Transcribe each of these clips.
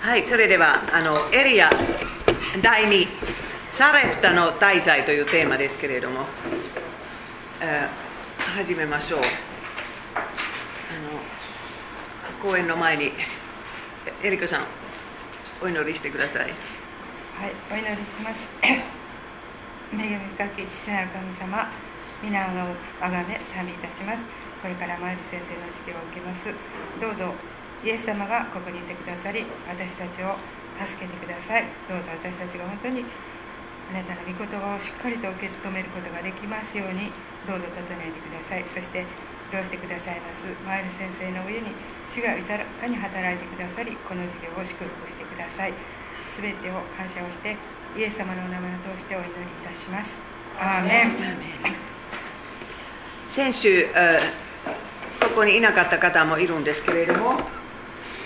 はい、それではあのエリア第2サレプタの滞在というテーマですけれども、えー始めましょうあの講演の前にエリカさんお祈りしてくださいはい、お祈りします。恵み深き父なる神様、皆をあがめ、賛美いたします。これからマイル先生の指揮を受けます。どうぞ、イエス様がここにいてくださり、私たちを助けてください。どうぞ私たちが本当にあなたの御言葉をしっかりと受け止めることができますように、どうぞ整えてください。そして、どうしてくださいますマイル先生の上に主が豊かに働いてくださりこの授業を祝福してくださいすべてを感謝をしてイエス様のお名前を通してお祈りいたしますアーメン先週、ここにいなかった方もいるんですけれども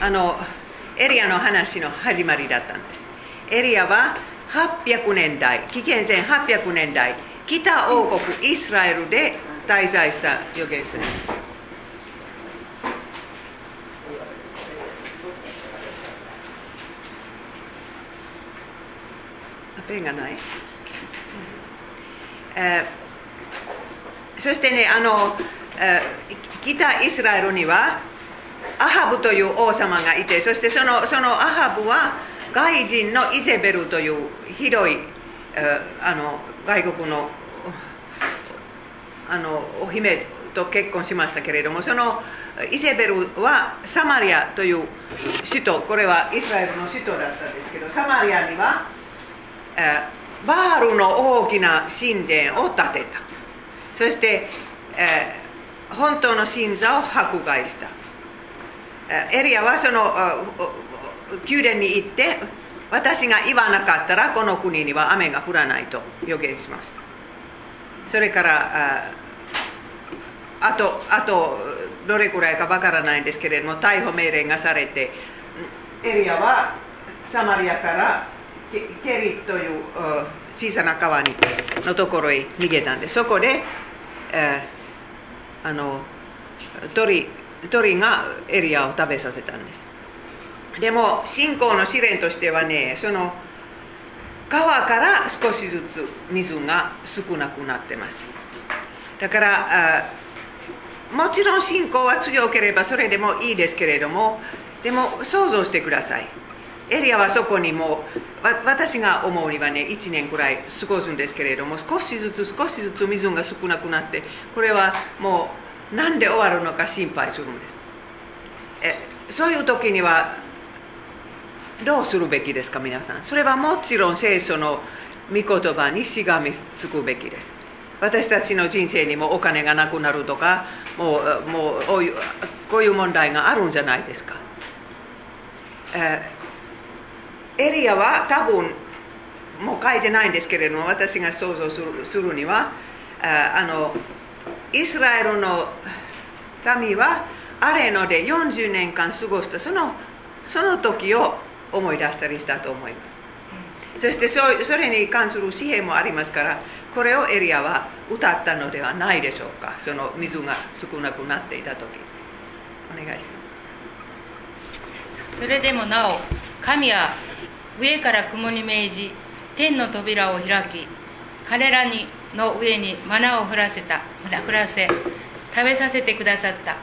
あのエリアの話の始まりだったんです。エリアは800年代紀元前800年代北王国イスラエルで滞在した預言者ですペンがない、えーそしてねあの、えー北イスラエルにはアハブという王様がいてそしてそのそのアハブは外人のイゼベルというひどい、あの外国のあのお姫と結婚しましたけれどもそのイゼベルはサマリアという首都これはイスラエルの首都だったんですけどサマリアには、えーバールの大きな神殿を建てた。そして、えー本当の信者を迫害したエリアはその宮殿に行って私が言わなかったらこの国には雨が降らないと予言しましたそれからあとあとどれくらいかわからないんですけれども逮捕命令がされてエリアはサマリアからケリという小さな川にのところへ逃げたんですそこで、えーあの鳥鳥がエリアを食べさせたんです。でも信仰の試練としてはねその川から少しずつ水が少なくなってます。だからもちろん信仰は強ければそれでもいいですけれどもでも想像してください。エリアはそこにもう私が思うにはね1年くらい過ごすんですけれども少しずつ少しずつ水が少なくなってこれはもう何で終わるのか心配するんです。えそういう時にはどうするべきですか皆さん？それはもちろん聖書の御言葉にしがみつくべきです。私たちの人生にもお金がなくなるとかもうもうこういうこういう問題があるんじゃないですか、えーエリアは多分もう書いてないんですけれども私が想像するするにはああのイスラエルの民はアレノで40年間過ごしたそのその時を思い出したりしたと思います。そしてそそれに関する紙幣もありますからこれをエリアは歌ったのではないでしょうか。その水が少なくなっていた時。お願いします。それでもなお神は上から雲に命じ天の扉を開き彼らにの上にマナを降らせた降らせ食べさせてくださった。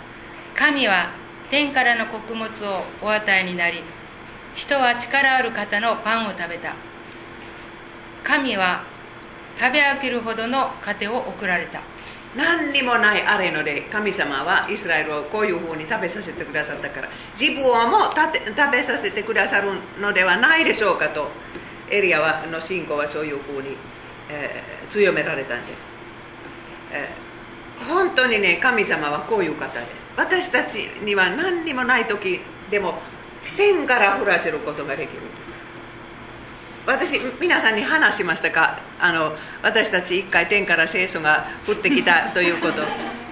神は天からの穀物をお与えになり人は力ある方のパンを食べた。神は食べ飽きるほどの糧を送られた。何にもないアレノで神様はイスラエルをこういうふうに食べさせてくださったから自分をも食べさせてくださるのではないでしょうかとエリアはの信仰はそういうふうに、えー強められたんです、えー本当にね神様はこういう方です。私たちには何にもない時でも天から降らせることができる。んです私皆さんに話しましたか？あの私たち一回天から聖書が降ってきた ということ。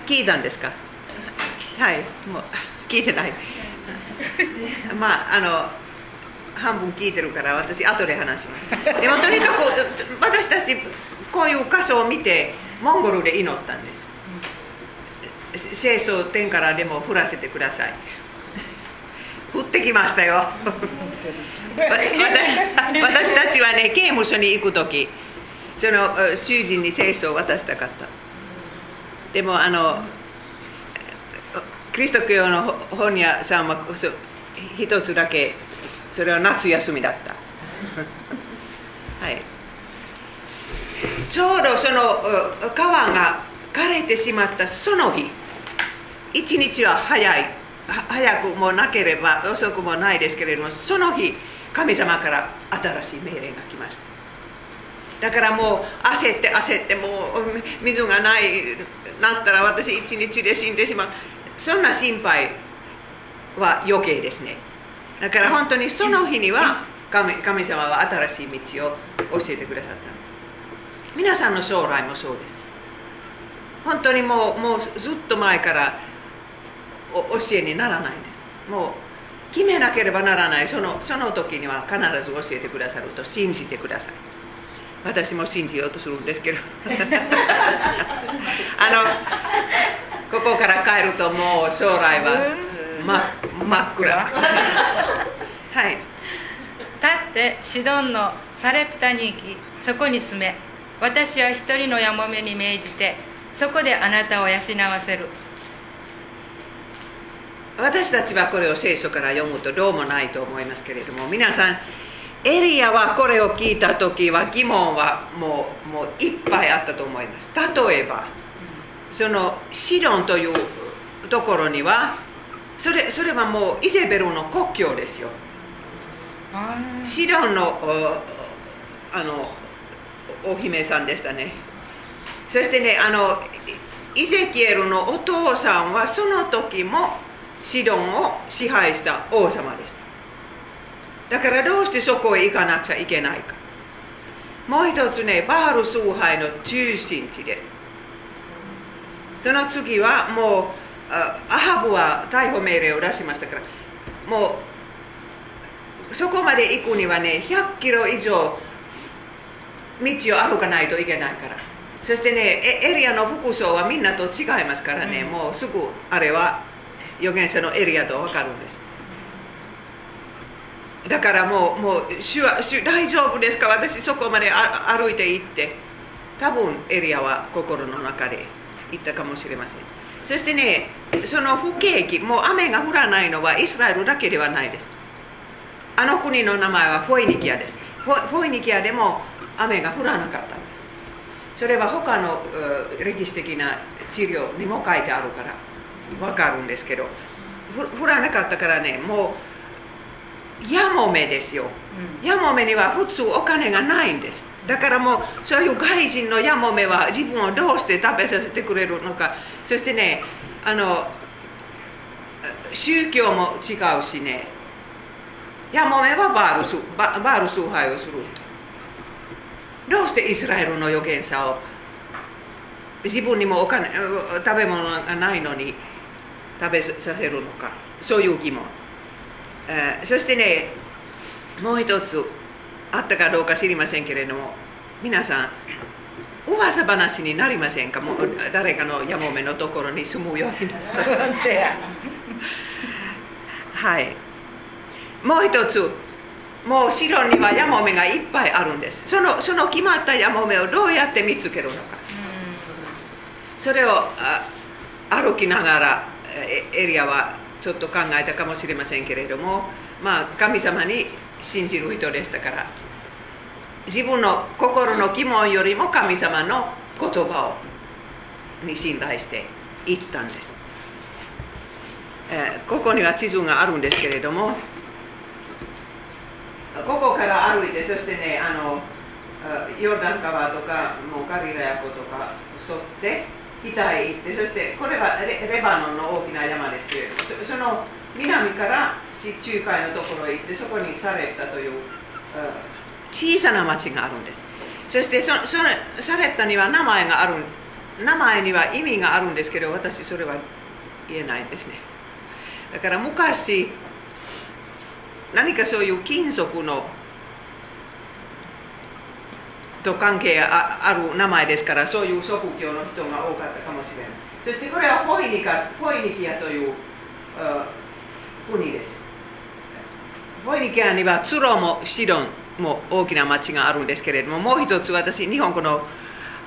聞いたんですか？はいもう聞いてない。まああの半分聞いてるから私後で話します。でもとにかく私たちこういう箇所を見てモンゴルで祈ったんです。聖書を天からでも降らせてください。降ってきましたよ 私たちはね刑務所に行く時その囚人に聖書を渡したかった。でもあのキリスト教の本屋さんは一つだけそれは夏休みだった。はい。ちょうどその川が枯れてしまったその日一日は早い。早くもなければ遅くもないですけれどもその日神様から新しい命令が来ました。だからもう焦って焦ってもう水がないなったら私一日で死んでしまう。そんな心配は余計ですね。だから本当にその日には神神様は新しい道を教えてくださったんです。皆さんの将来もそうです。本当にもうもうずっと前から教えにならないんです。もう決めなければならない。そのその時には必ず教えてくださると信じてください。私も信じようとするんですけど。あのここから帰るともう将来は真真っ暗。はい。立ってシドンのサレプタに行きそこに住め。私は一人のやもめに命じてそこであなたを養わせる私たちはこれを聖書から読むとどうもないと思いますけれども皆さんエリアはこれを聞いた時は疑問はもうもういっぱいあったと思います。例えばそのシドンというところにはそれそれはもうイゼベルの国境ですよ。シドンのあのお姫さんでしたね。そしてねあのイゼキエルのお父さんはその時もシドンを支配した王様でした。だからどうしてそこへ行かなくちゃいけないか。もう一つねバール崇拝の中心地で。その次はもうアハブは逮捕命令を出しましたから。もうそこまで行くにはね100キロ以上道を歩かないといけないから。そしてねエリアの服装はみんなと違いますからね、うん、もうすぐあれは預言者のエリアと分かるんです。だからもうもう主は主大丈夫ですか？私そこまで歩いて行って。多分エリアは心の中で行ったかもしれません。そしてねその不景気もう雨が降らないのはイスラエルだけではないです。あの国の名前はフォイニキアです。フォイニキアでも雨が降らなかったんです。それは他の歴史的な治療にも書いてあるから。分かるんですけど降らなかったからねもうやもめですよ、うん、やもめには普通お金がないんです。だからもうそういう外人のやもめは自分をどうして食べさせてくれるのか。そしてねあの宗教も違うしねやもめはバールババール崇拝をするとどうしてイスラエルの預言者を自分にもお金食べ物がないのに食べさせるのか。そういう疑問、えー、そしてねもう一つあったかどうか知りませんけれども皆さん噂話になりませんか？もう誰かのやもめのところに住むようになった はい。もう一つもう城にはヤモメがいっぱいあるんです。そのその決まったヤモメをどうやって見つけるのか。それを歩きながらエリアはちょっと考えたかもしれませんけれどもまあ神様に信じる人でしたから自分の心の疑問よりも神様の言葉をに信頼して行ったんです、えー、ここには地図があるんですけれどもここから歩いてそしてねあのヨルダン川とかもうガリラヤ湖とか沿って北へ行ってそしてこれはレレバノンの大きな山ですけれどもその南から地中海のところへ行ってそこにサレッタという小さな町があるんです。そしてそそのサレッタには名前がある名前には意味があるんですけど私それは言えないですね。だから昔何かそういう金属のと関係あある名前ですからそういう職業の人が多かったかもしれないそしてこれはホイニカホイニキアという国です。フォイニケアにはツロもシドンも大きな町があるんですけれどももう一つ私日本語の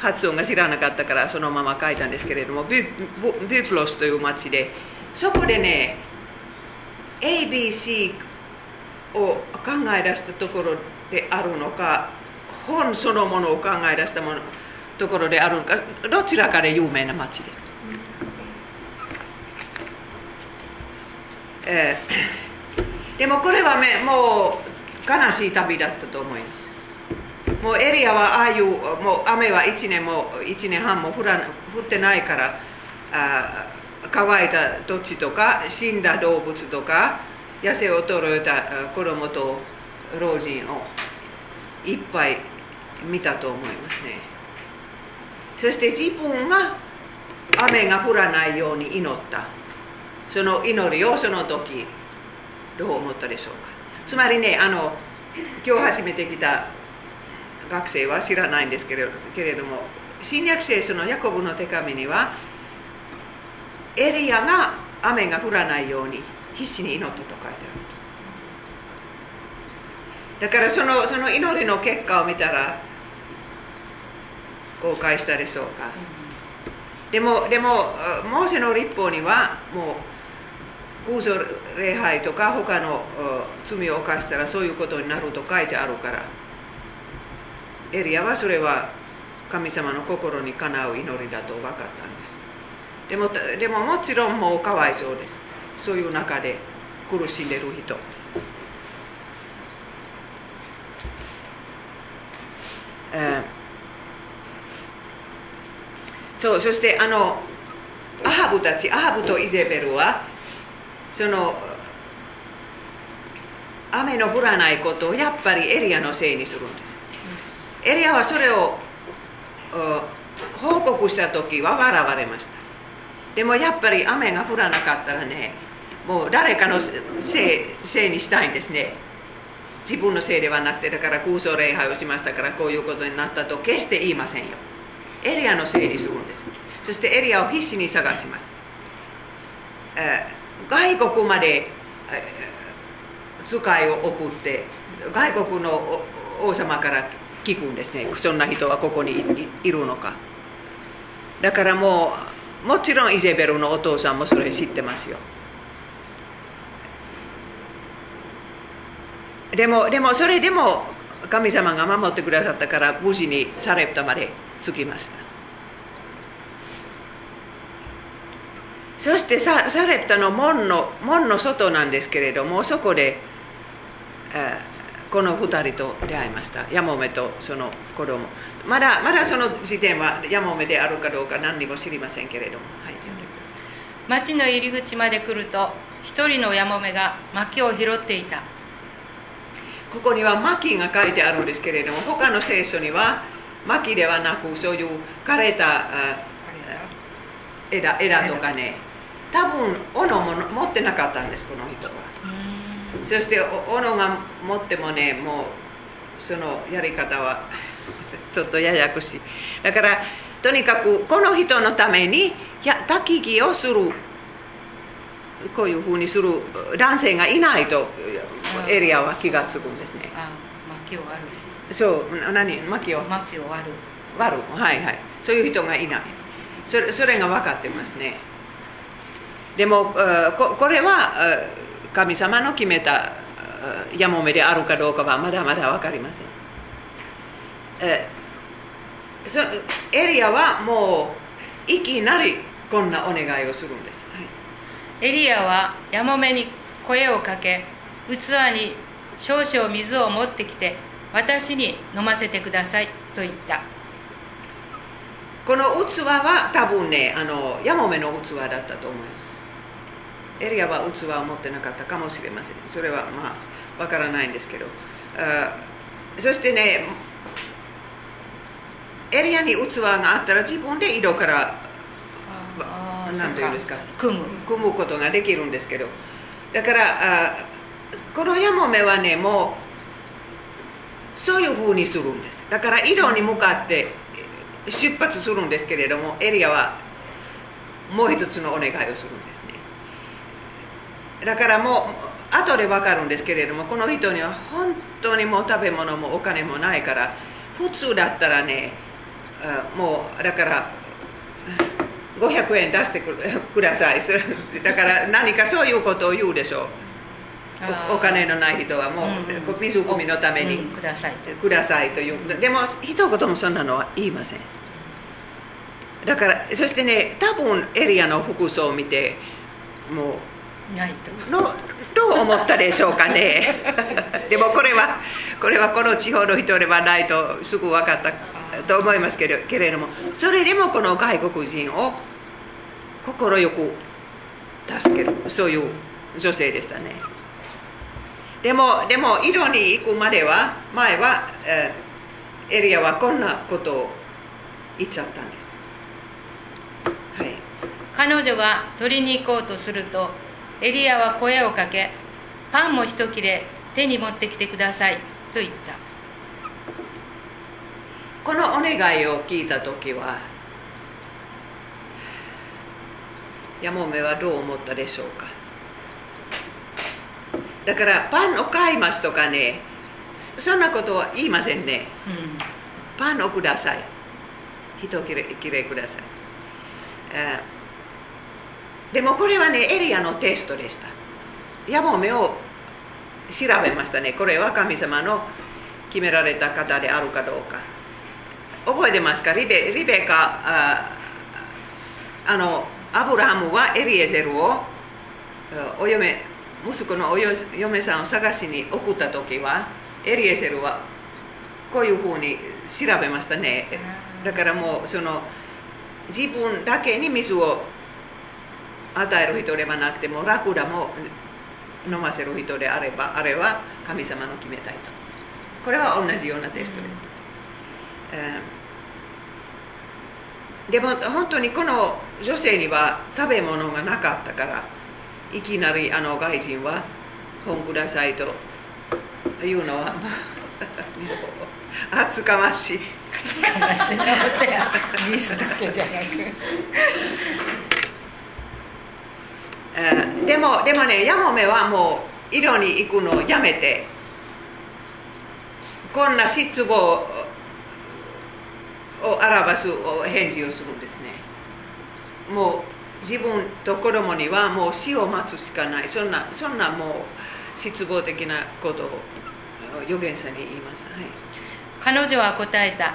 発音が知らなかったからそのまま書いたんですけれどもビビュプロスという町でそこでね ABC を考え出したところであるのか本そのものを考え出したものところであるのか。どちらかで有名な町です、えー、でもこれは、ね、もう悲しい旅だったと思います。もうエリアはああいうもう雨は1年も1年半も降ら降ってないからあ乾いた土地とか死んだ動物とか痩せ衰えた子供と老人をいっぱい見たと思いますね。そして自分が雨が降らないように祈った。その祈りをその時どう思ったでしょうか。つまりねあの今日初めて来た学生は知らないんですけれども新約聖書のヤコブの手紙にはエリアが雨が降らないように必死に祈ったと書いてあるんです。だからそのその祈りの結果を見たら後悔したでしょうか。でもでもモーセの立法にはもう偶像礼拝とか他の罪を犯したらそういうことになると書いてあるから。エリアはそれは神様の心にかなう祈りだと分かったんです。でもでももちろんもうかわいそうです。そういう中で苦しんでる人。そうそしてあのアハブたちアハブとイゼベルはその雨の降らないことをやっぱりエリアのせいにするんです。エリアはそれを報告した時は笑われました。でもやっぱり雨が降らなかったらねもう誰かのせいせいにしたいんですね。自分のせいではなくてだから空想礼拝をしましたからこういうことになったと決して言いませんよ。エリアのせいにするんですそしてエリアを必死に探します、えー、外国まで、使いを送って外国の王様から聞くんですねそんな人はここにいるのかだからもうもちろんイゼベルのお父さんもそれ知ってますよでもでもそれでも神様が守ってくださったから無事にサレプタまで着きました。そしてササレプタの門の門の外なんですけれどもそこで、えー、この2人と出会いました。ヤモメとその子供。まだまだその時点はヤモメであるかどうか何にも知りませんけれども、はい、町の入り口まで来ると一人のヤモメが薪を拾っていた。ここには薪が書いてあるんですけれども他の聖書には薪ではなくそういう枯れた枝枝とかね。多分斧も持ってなかったんですこの人は。そして斧が持ってもねもうそのやり方は ちょっとややこしい。だからとにかくこの人のためにや焚き木をする。こういうふうにする男性がいないとエリアは気がつくんですね。あ薪を割るそう何薪を？薪を割る。割る。はいはい。そういう人がいない。それそれが分かってますね。でもここれは神様の決めたやもめであるかどうかはまだまだ分かりません。えそエリアはもういきなりこんなお願いをするんです、はい、エリアはやもめに声をかけ器に少々水を持ってきて私に飲ませてくださいと言った。この器は多分ねあのヤモメの器だったと思います。エリアは器を持ってなかったかもしれません。それはまあわからないんですけど。そしてねエリアに器があったら自分で井戸から何て言うんですか組む。組むことができるんですけど。だからこのヤモメはねもうそういうふうにするんです。だから色に向かって出発するんですけれどもエリアはもう一つのお願いをするんですね。だからもう後で分かるんですけれどもこの人には本当にもう食べ物もお金もないから普通だったらねもうだから500円出してく ださい。だから何かそういうことを言うでしょう。お金のない人はもう、水汲みのために、くださいくださいという。でも一言もそんなのは言いません。だからそしてね多分エリアの服装を見てもうないと。のどう思ったでしょうかね。でもこれはこれはこの地方の人ではないとすぐ分かったと思いますけれけれどもそれでもこの外国人を快く助ける。そういう女性でしたねでもでも色に行くまでは前は、えエリアはこんなことを言っちゃったんです、はい、彼女が取りに行こうとするとエリアは声をかけパンも一切れ手に持ってきてくださいと言った。このお願いを聞いた時はやもめはどう思ったでしょうか？だからパンを買いますとかねそんなことは言いませんね、うん、パンをください。一切れきれください。でもこれはねエリアのテストでした。ヤモメを調べましたね。これは神様の決められた方であるかどうか。覚えてますか？リベリベカあのアブラハムはエリエゼルをお嫁息子のお嫁さんを探しに送った時はエリエセルはこういうふうに調べましたね。だからもうその自分だけに水を与える人ではなくてもラクダも飲ませる人であればあれは神様の決めたいと。これは同じようなテストです、うん、でも本当にこの女性には食べ物がなかったからいきなりあの外人は本くださいと言うのはもう厚かましい。厚かましい。だけじゃなくでもでもねヤモメはもう色に行くのをやめてこんな失望を表す返事をするんですね。もう自分と子供にはもう死を待つしかない。そんなそんなもう失望的なことを預言者に言います、はい、彼女は答えた。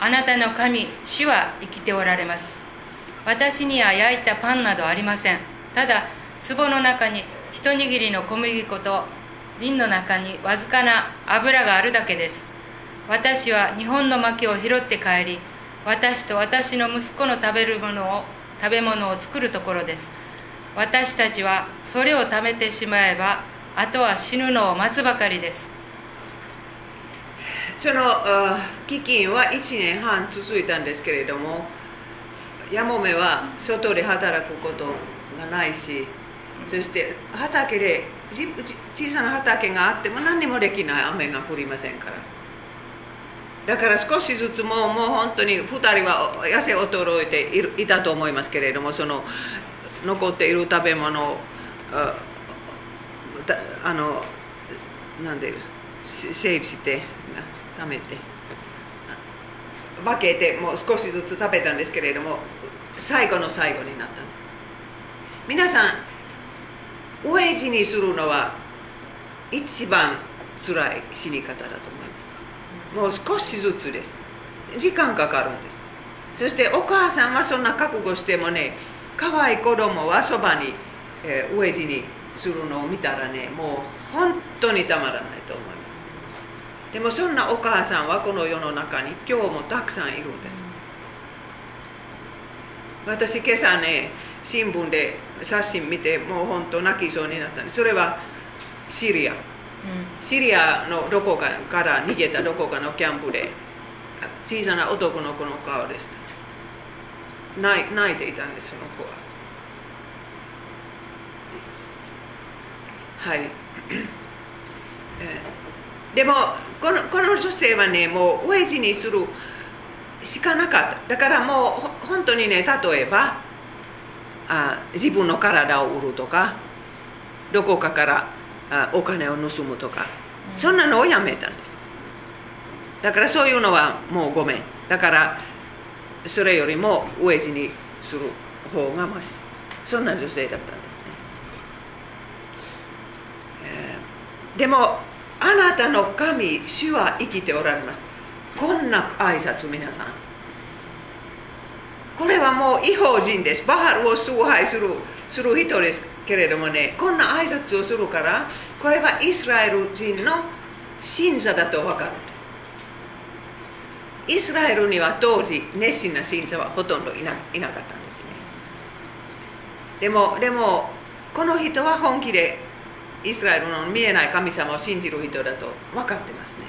あなたの神主は生きておられます。私には焼いたパンなどありません。ただ壺の中に一握りの小麦粉と瓶の中にわずかな油があるだけです。私は日本の薪を拾って帰り私と私の息子の食べるものを食べ物を作るところです。私たちはそれを食べてしまえばあとは死ぬのを待つばかりです。その飢饉は1年半続いたんですけれどもやもめは外で働くことがないしそして畑で小さな畑があっても何にもできない雨が降りませんから。だから少しずつもうもう本当に2人は痩せ衰えていたと思いますけれどもその残っている食べ物をあのなんでセーブして貯めて分けてもう少しずつ食べたんですけれども最後の最後になった。皆さん飢え死にするのは一番つらい死に方だともう少しずつです。時間かかるんです。そしてお母さんはそんな覚悟してもね可愛い子供はそばに、えー、飢え死にするのを見たらねもう本当にたまらないと思います。でもそんなお母さんはこの世の中に今日もたくさんいるんです。私今朝ね新聞で写真見てもう本当泣きそうになったんです。それはシリア。シリアのどこかから逃げたどこかのキャンプで小さな男の子の顔でした。泣泣いていたんですその子は。はい。でもこのこの女性はねもう飢え死にするしかなかった。だからもう本当にね例えばあ自分の体を売るとかどこかからあお金を盗むとか。そんなのをやめたんです。だからそういうのはもうごめん。だからそれよりも飢え死にする方がましそんな女性だったんですね、えーでもあなたの神主は生きておられます。こんな挨拶皆さん。これはもう違法人です。バハルを崇拝するする人です。けれどもねこんな挨拶をするからこれはイスラエル人の信者だと分かるんです。イスラエルには当時熱心な信者はほとんどいないなかったんですね。でもでもこの人は本気でイスラエルの見えない神様を信じる人だと分かってますね。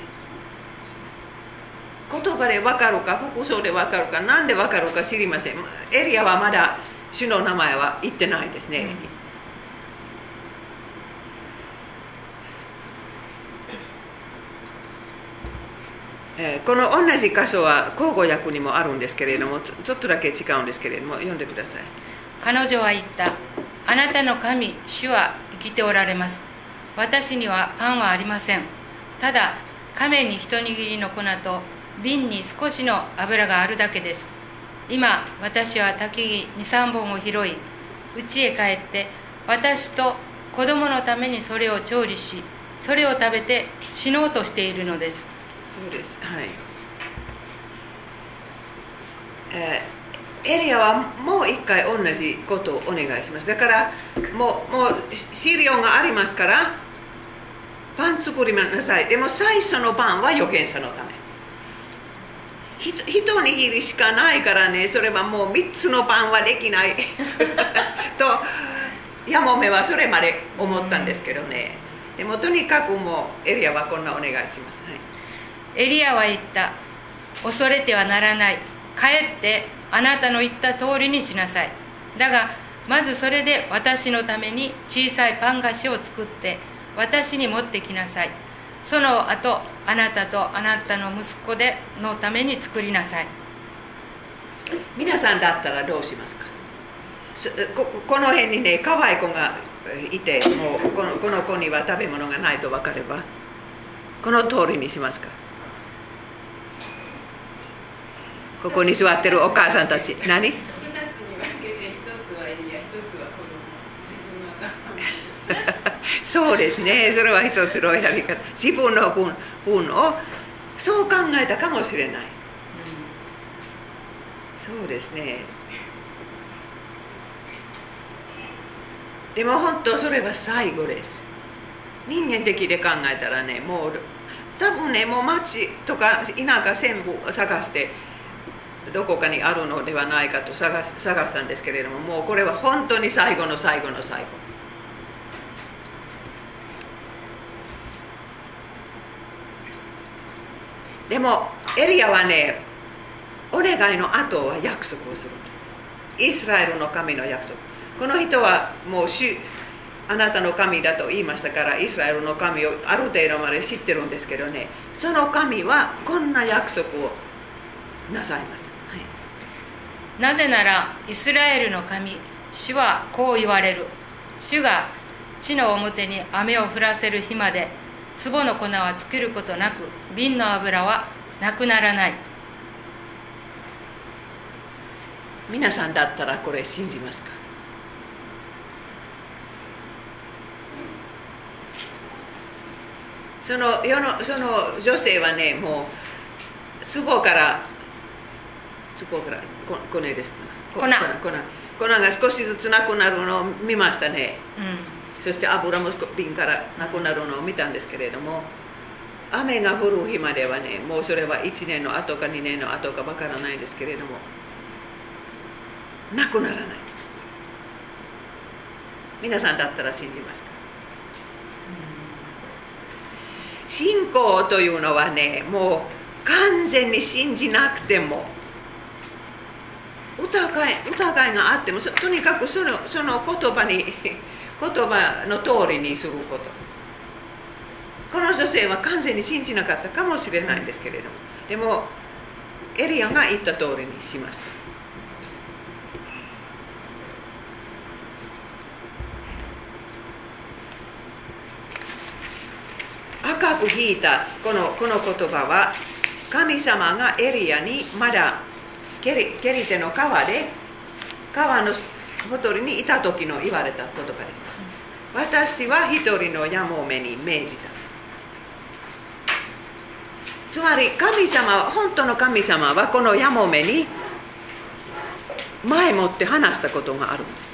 言葉で分かるか服装で分かるか何で分かるか知りません。エリアはまだ主の名前は言ってないですね、えこの同じ箇所は口語訳にもあるんですけれどもちょちょっとだけ違うんですけれども読んでください。彼女は言った。あなたの神主は生きておられます。私にはパンはありません。ただ亀に一握りの粉と瓶に少しの油があるだけです。今私は焚き木23本を拾い家へ帰って私と子供のためにそれを調理しそれを食べて死のうとしているのです。そうです。はい、えーエリアはもう一回同じことをお願いします。だからもうもう資料がありますからパン作りなさい。でも最初のパンは預言者のため。ひ一握りしかないからね。それはもう3つのパンはできない。とやもめはそれまで思ったんですけどね。でもとにかくもうエリアはこんなお願いします、はい。エリアは言った。恐れてはならない。帰ってあなたの言った通りにしなさい。だがまずそれで私のために小さいパン菓子を作って私に持ってきなさい。その後あなたとあなたの息子でのために作りなさい。皆さんだったらどうしますか？ここの辺にね可愛い子がいてもうこのこの子には食べ物がないと分かればこの通りにしますか？ここに座ってるお母さんたち。何？二つに分けて一つはエリア一つは子供自分の我慢そうですね。それは一つの選び方。自分の分分をそう考えたかもしれない。そうですね。でも本当それは最後です。人間的で考えたらねもう多分ねもう町とか田舎全部探してどこかにあるのではないかと探し探したんですけれどももうこれは本当に最後の最後の最後。でもエリアはねお願いの後は約束をするんです。イスラエルの神の約束この人はもう主あなたの神だと言いましたからイスラエルの神をある程度まで知ってるんですけどねその神はこんな約束をなさいます、なぜならイスラエルの神主はこう言われる。主が地の表に雨を降らせる日まで壺の粉は尽きることなく瓶の油はなくならない。皆さんだったらこれ信じますか？その世のその女性はねもう壺から壺からこ粉です粉粉が少しずつなくなるのを見ましたねうんそして油も瓶からなくなるのを見たんですけれども雨が降る日まではねもうそれは1年の後か2年の後かわからないですけれどもなくならない皆さんだったら信じますか信仰というのはねもう完全に信じなくても疑い疑いがあってもとにかくそのその言葉に 言葉の通りにすること。この女性は完全に信じなかったかもしれないんですけれども。でもエリアが言った通りにしました。深く引いたこのこの言葉は神様がエリアにまだケリケリテの川で川のほとりにいた時の言われた言葉です。私は一人のやもめに命じた。つまり神様は本当の神様はこのやもめに前もって話したことがあるんです。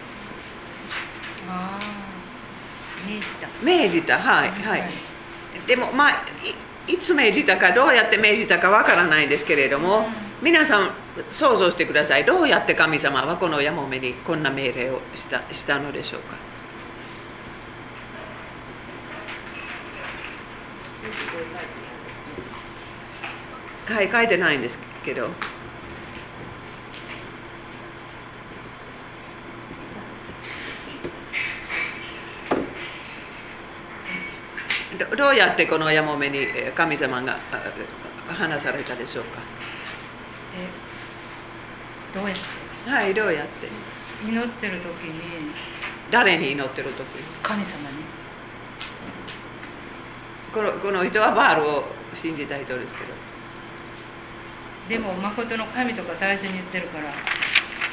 命じた。命じた。はいはい、でもまあいいつ命じたかどうやって命じたかわからないんですけれども、皆さん想像してください。どうやって神様はこのやもめにこんな命令をしたしたのでしょうか。はい書いてないんですけど。どうやってこのやもめに神様が話されたでしょうか。どうやって？はいどうやって？祈ってる時に。誰に祈ってる時？神様に。このこの人はバールを信じた人ですけど。でも誠の神とか最初に言ってるから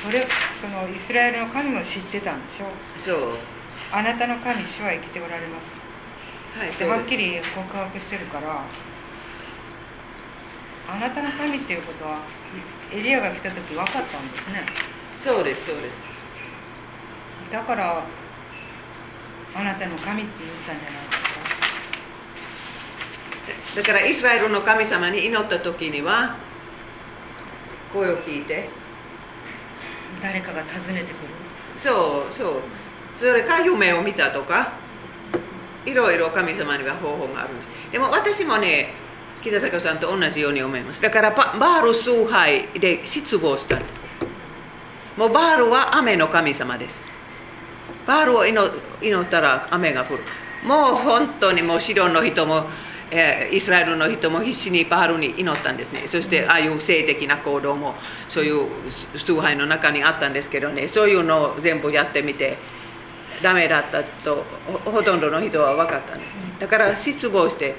それそのイスラエルの神も知ってたんでしょ？そう。あなたの神主は生きておられます。はいはっきり告白してるからあなたの神っていうことはエリアが来た時分かったんですね。そうですそうです。だからあなたの神って言ったんじゃないですか。だからイスラエルの神様に祈った時には声を聞いて。誰かが訪ねてくる。そうそう。それか夢を見たとか。いろいろ神様には方法があるんです。でも私もね北坂さんと同じように思います。だからババール崇拝で失望したんです。もうバールは雨の神様です。バールを祈祈ったら雨が降る。もう本当にもうシドンの人も、えーイスラエルの人も必死にバールに祈ったんですね。そしてああいう性的な行動もそういう崇拝の中にあったんですけどね。そういうのを全部やってみてダメだったとほほとんどの人は分かったんです。だから失望して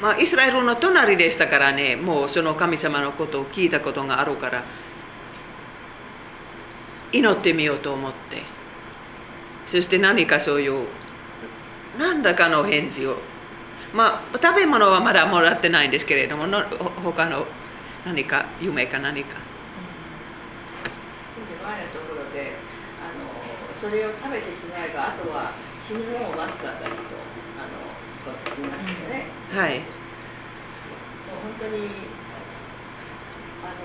まあ、イスラエルの隣でしたからねもうその神様のことを聞いたことがあるから祈ってみようと思って。そして何かそういう何らかの返事を。まあ食べ物はまだもらってないんですけれどものほ他の何か夢か何か。前のところであのそれを食べてしまえばあとは死ぬのを待つばかりとあのこの言いましたはい。もう本当にあの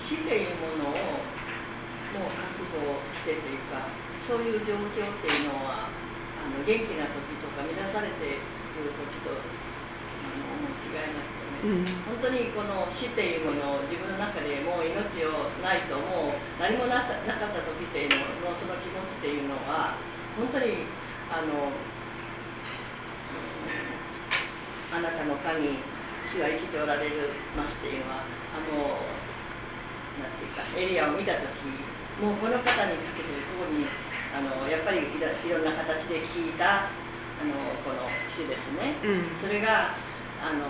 死というものをもう覚悟してというかそういう状況っていうのはあの元気な時とか乱されてくる時とあのもう違いますよね、うん。本当にこの死っていうものを自分の中でもう命をないともう何もなかった時っていうののその気持ちっていうのは本当にあのあなたの神主は生きておられるますっていうのはあのなんていうかエリアを見た時もうこの方にかけてるここにあのやっぱりいろいろんな形で聞いたあのこの主ですね、うん。それがあの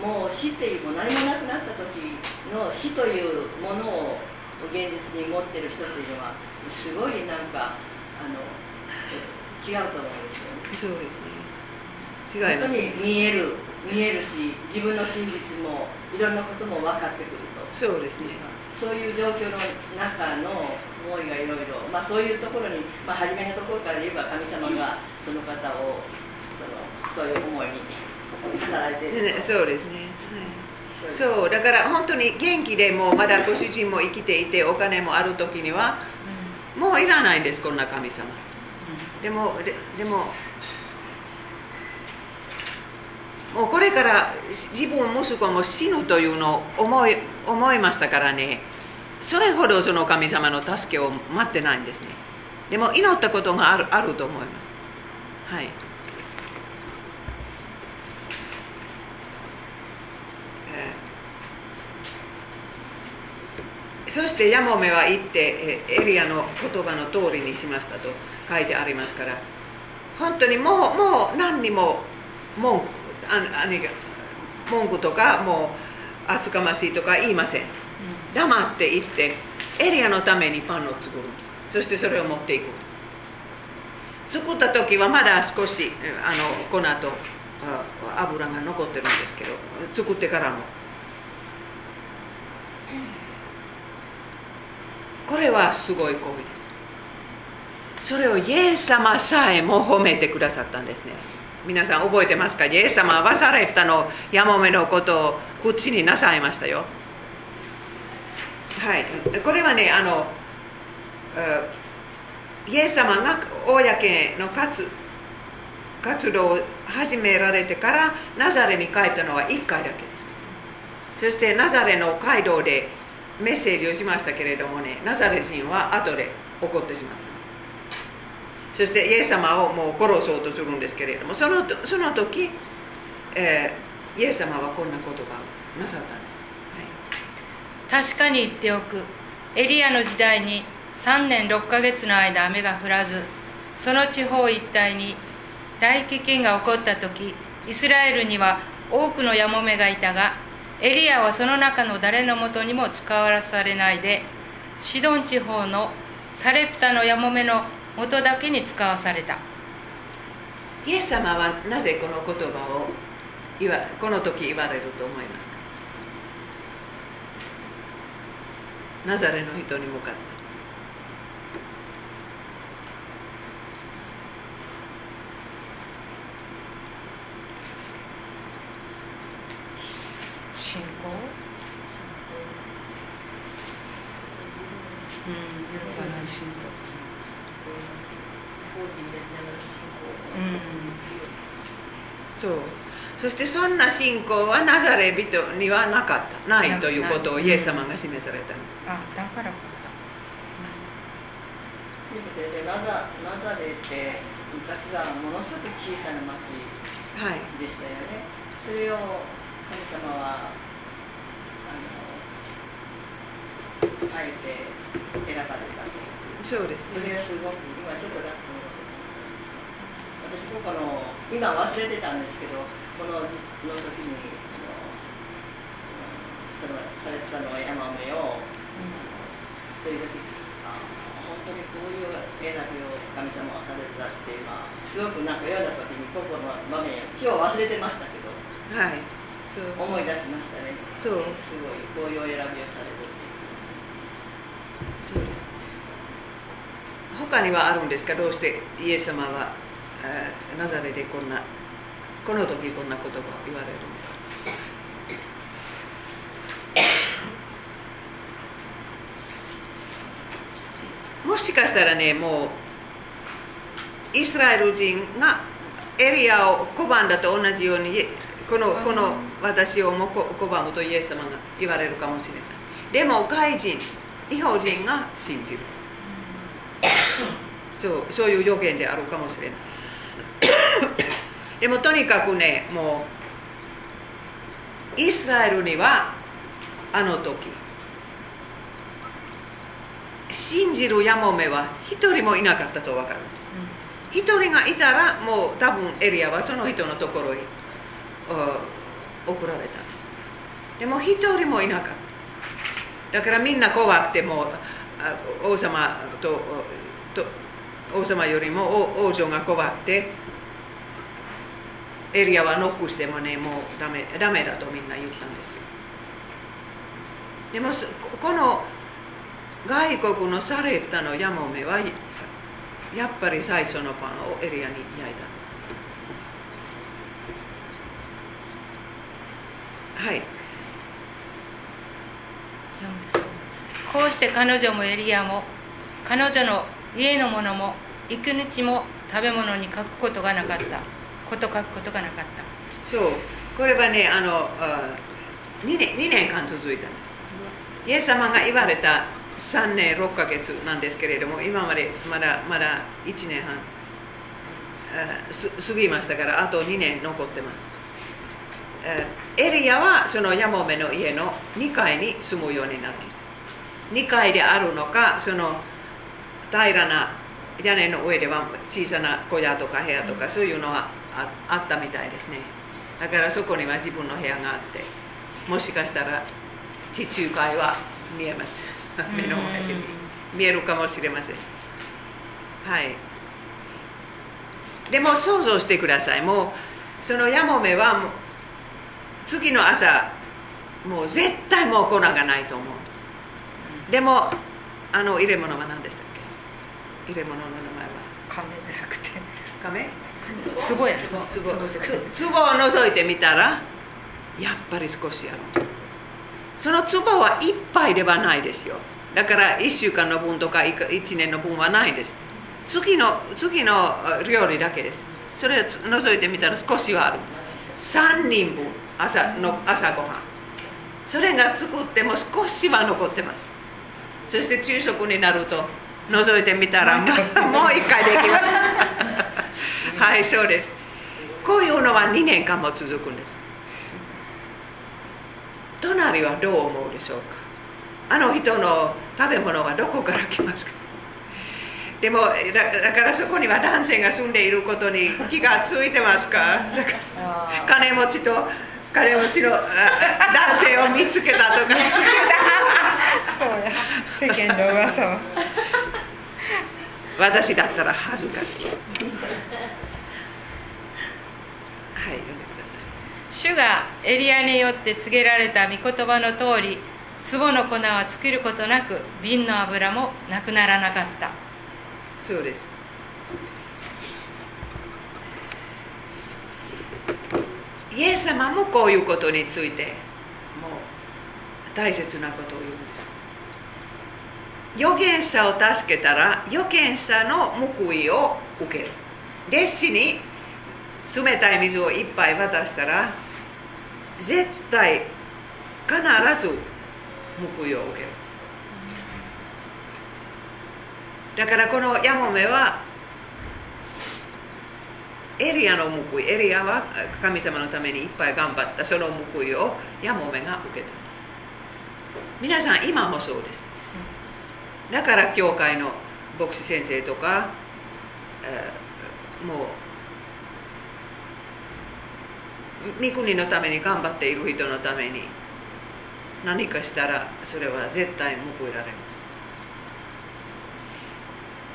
もう死っていうもう何もなくなった時の死というものを現実に持ってる人っていうのはすごいなんかあの違うと思うんですよね。そうですね違います。本当に見える見えるし自分の真実もいろんなことも分かってくると。そうですね。そういう状況の中の思いがいろいろ、まあ、そういうところに、まあ、初めのところから言えば神様がその方をそのそういう思いに働いているそうですね、はい。うそうだから本当に元気でもうまだご主人も生きていてお金もある時にはもういらないんですこんな神様。でもででももうこれから自分息子も死ぬというのを思い思いましたからね。それほどその神様の助けを待ってないんですね。でも祈ったことがあるあると思います。はい。そしてヤモメは言ってエリアの言葉の通りにしましたと書いてありますから本当にもうもう何にも文句ああに文句とかもう厚かましいとか言いません。黙って行ってエリアのためにパンを作るんです。そしてそれを持っていく。んです作った時はまだ少しあの粉とあ油が残ってるんですけど作ってからも。これはすごい行為です。それをイエス様さえも褒めてくださったんですね皆さん覚えてますか？イエス様はされたのやもめのことを口になさいましたよ。はい。これはねあのイエス様が公の活活動を始められてからナザレに帰ったのは1回だけです。そしてナザレの街道でメッセージをしましたけれどもねナザレ人は後で怒ってしまった。そしてイエス様をもう殺そうとするんですけれどもそのその時、えー、イエス様はこんな言葉をなさったんです、はい、確かに言っておく。エリアの時代に3年6ヶ月の間雨が降らずその地方一帯に大飢饉が起こった時イスラエルには多くのヤモメがいたがエリアはその中の誰のもとにも使わされないでシドン地方のサレプタのヤモメの元だけに使わされた。イエス様はなぜこの言葉を言わこの時言われると思いますか？ナザレの人に向かってそう。そしてそんな信仰はナザレ人にはなかった。ないということをイエス様が示されたあだからか先生ナザナザレって昔はものすごく小さな町でしたよね、はい、それを神様はあのあえて選ばれたそうです、ね、それはすごく今ちょっと私もこの今忘れてたんですけどこのの時にあのそのされてたのはヤマメを、うん、という時あ本当にこういう選びを神様はされてたって今すごくなんか読んだ時にここの場面今日忘れてましたけどはい。そう。思い出しましたね。そうすごいこういう選びをされるそうです。他にはあるんですか？どうしてイエス様はナザレでこんなこの時こんな言葉を言われるのか。もしかしたらねもうイスラエル人がエリアを拒んだと同じようにこのこの私をも拒むとイエス様が言われるかもしれない。でも外人違法人が信じる。そうそういう予言であるかもしれないでもとにかくねもうイスラエルにはあの時信じるヤモメは一人もいなかったと分かるんです。一、人がいたらもう多分エリアはその人のところに送られたんです。でも一人もいなかった。だからみんな怖くてもう王様と王様よりも王女が怖くてエリアはノックしてもねもうダメダメだとみんな言ったんですよでもこの外国のサレプタのヤモメはやっぱり最初のパンをエリアに焼いたんですはいこうして彼女もエリアも彼女の家のものも幾日も食べ物に書くことがなかった。こと書くことがなかった。そう。これはねあの2年 ,2 年間続いたんです。イエス様が言われた3年6ヶ月なんですけれども今までまだまだ1年半過ぎましたからあと2年残ってます。エリアはそのヤモメの家の2階に住むようになるんです。2階であるのかその平らな屋根の上では小さな小屋とか部屋とかそういうのはああったみたいですね。だからそこには自分の部屋があってもしかしたら地中海は見えます。目の前に。見えるかもしれません。はい。でも想像してください。もうそのヤモメはもう次の朝もう絶対もう粉がないと思うんです。でもあの入れ物は何でした入れ物の名前は亀じゃなくて亀？壺や。壺。壺。つ壺を覗いてみたらやっぱり少しあるんですその壺は一杯ではないですよ。だから1週間の分とか1年の分はないです。次の次の料理だけです。それを覗いてみたら少しはある。3人分。朝の朝ごはん。それが作っても少しは残ってます。そして昼食になると覗いてみたらもう一回できます。はいそうです。こういうのは2年間も続くんです。隣はどう思うでしょうか？あの人の食べ物はどこから来ますか？でもだだからそこには男性が住んでいることに気がついてますか？金持ちと金持ちのあ男性を見つけたとか。そうや。世間の噂は私だったら恥ずかしい。はい読んでください。主がエリアによって告げられた御言葉の通り壺の粉は尽きることなく瓶の油もなくならなかった。そうです。イエス様もこういうことについてもう大切なことを言うんです預言者を助けたら預言者の報いを受ける。弟子に冷たい水を一杯渡したら絶対必ず報いを受ける。だからこのヤモメはエリアの報いエリアは神様のためにいっぱい頑張った。その報いをヤモメが受けた。皆さん今もそうです。だから教会の牧師先生とか、えーもう御国のために頑張っている人のために何かしたらそれは絶対報いられます。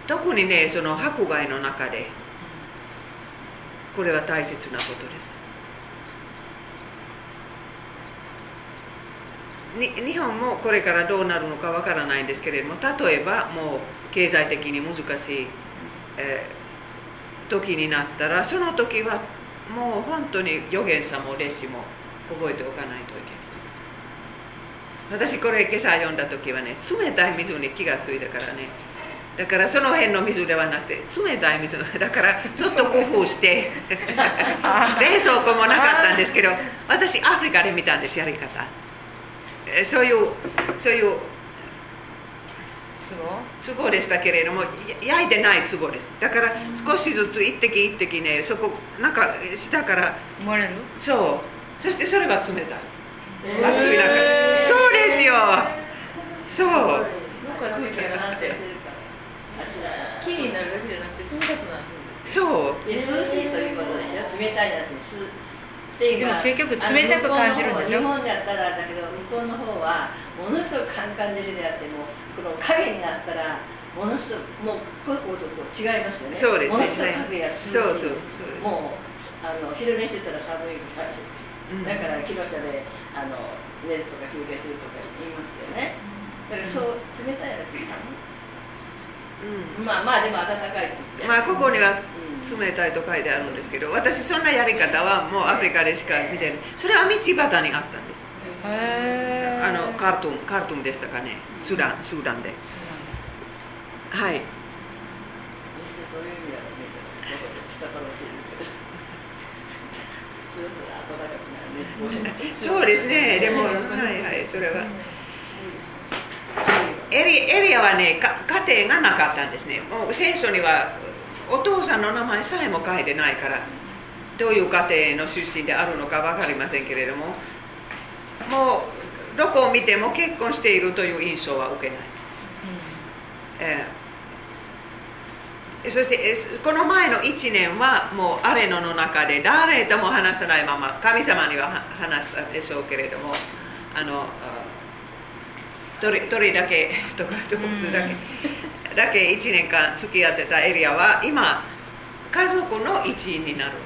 特にねその迫害の中でこれは大切なことです。日本もこれからどうなるのかわからないんですけれども例えばもう経済的に難しい、えー時になったらその時はもう本当に預言者も弟子も覚えておかないといけない。私これ今朝読んだ時はね冷たい水に気がついたからね。だからその辺の水ではなくて冷たい水だからちょっと工夫して 冷蔵庫もなかったんですけど私アフリカで見たんですやり方。えそういうそういう壺でしたけれどもや焼いてない壺です。だから少しずつ一滴一滴ねそこなんか下から漏れる？そう。そしてそれは冷たい。熱い中そうですよ。そう。になるだけじゃなくて冷たくなるんですそう。で涼しいということでしょ？冷たいじゃなくてすっていうか結局冷たく感じるんでしょ？日本だったらだけど向こうの方はものすごくカンカン照りであってもこの影になったらものすごくもうこうことこう違いますよね。そうですね。ものすごく影が涼しい。そうそうそうもうあの昼寝してたら寒いぐらいうん。だから木の下であの寝るとか休憩するとか言いますよね。だからそう冷たいらしい寒いうん。まあまあでも暖かいって言って。まあここにはうん冷たいと書いてあるんですけど私そんなやり方はもうアフリカでしか見てない。それは道端にあったんです。へあのカートゥンカートゥンでしたかね。スーダンスーダンで。はい。そうですね。でもはいはい。それは。エリエリアはねか家庭がなかったんですね。もう聖書にはお父さんの名前さえも書いてないからどういう家庭の出身であるのか分かりませんけれどももうどこを見ても結婚しているという印象は受けない、えーそしてえこの前の1年はもうアレノの中で誰とも話さないまま神様にはは話したでしょうけれどもあの鳥鳥だけとか動物だけ。だけ1年間付き合ってたエリアは今家族の一員になる。んで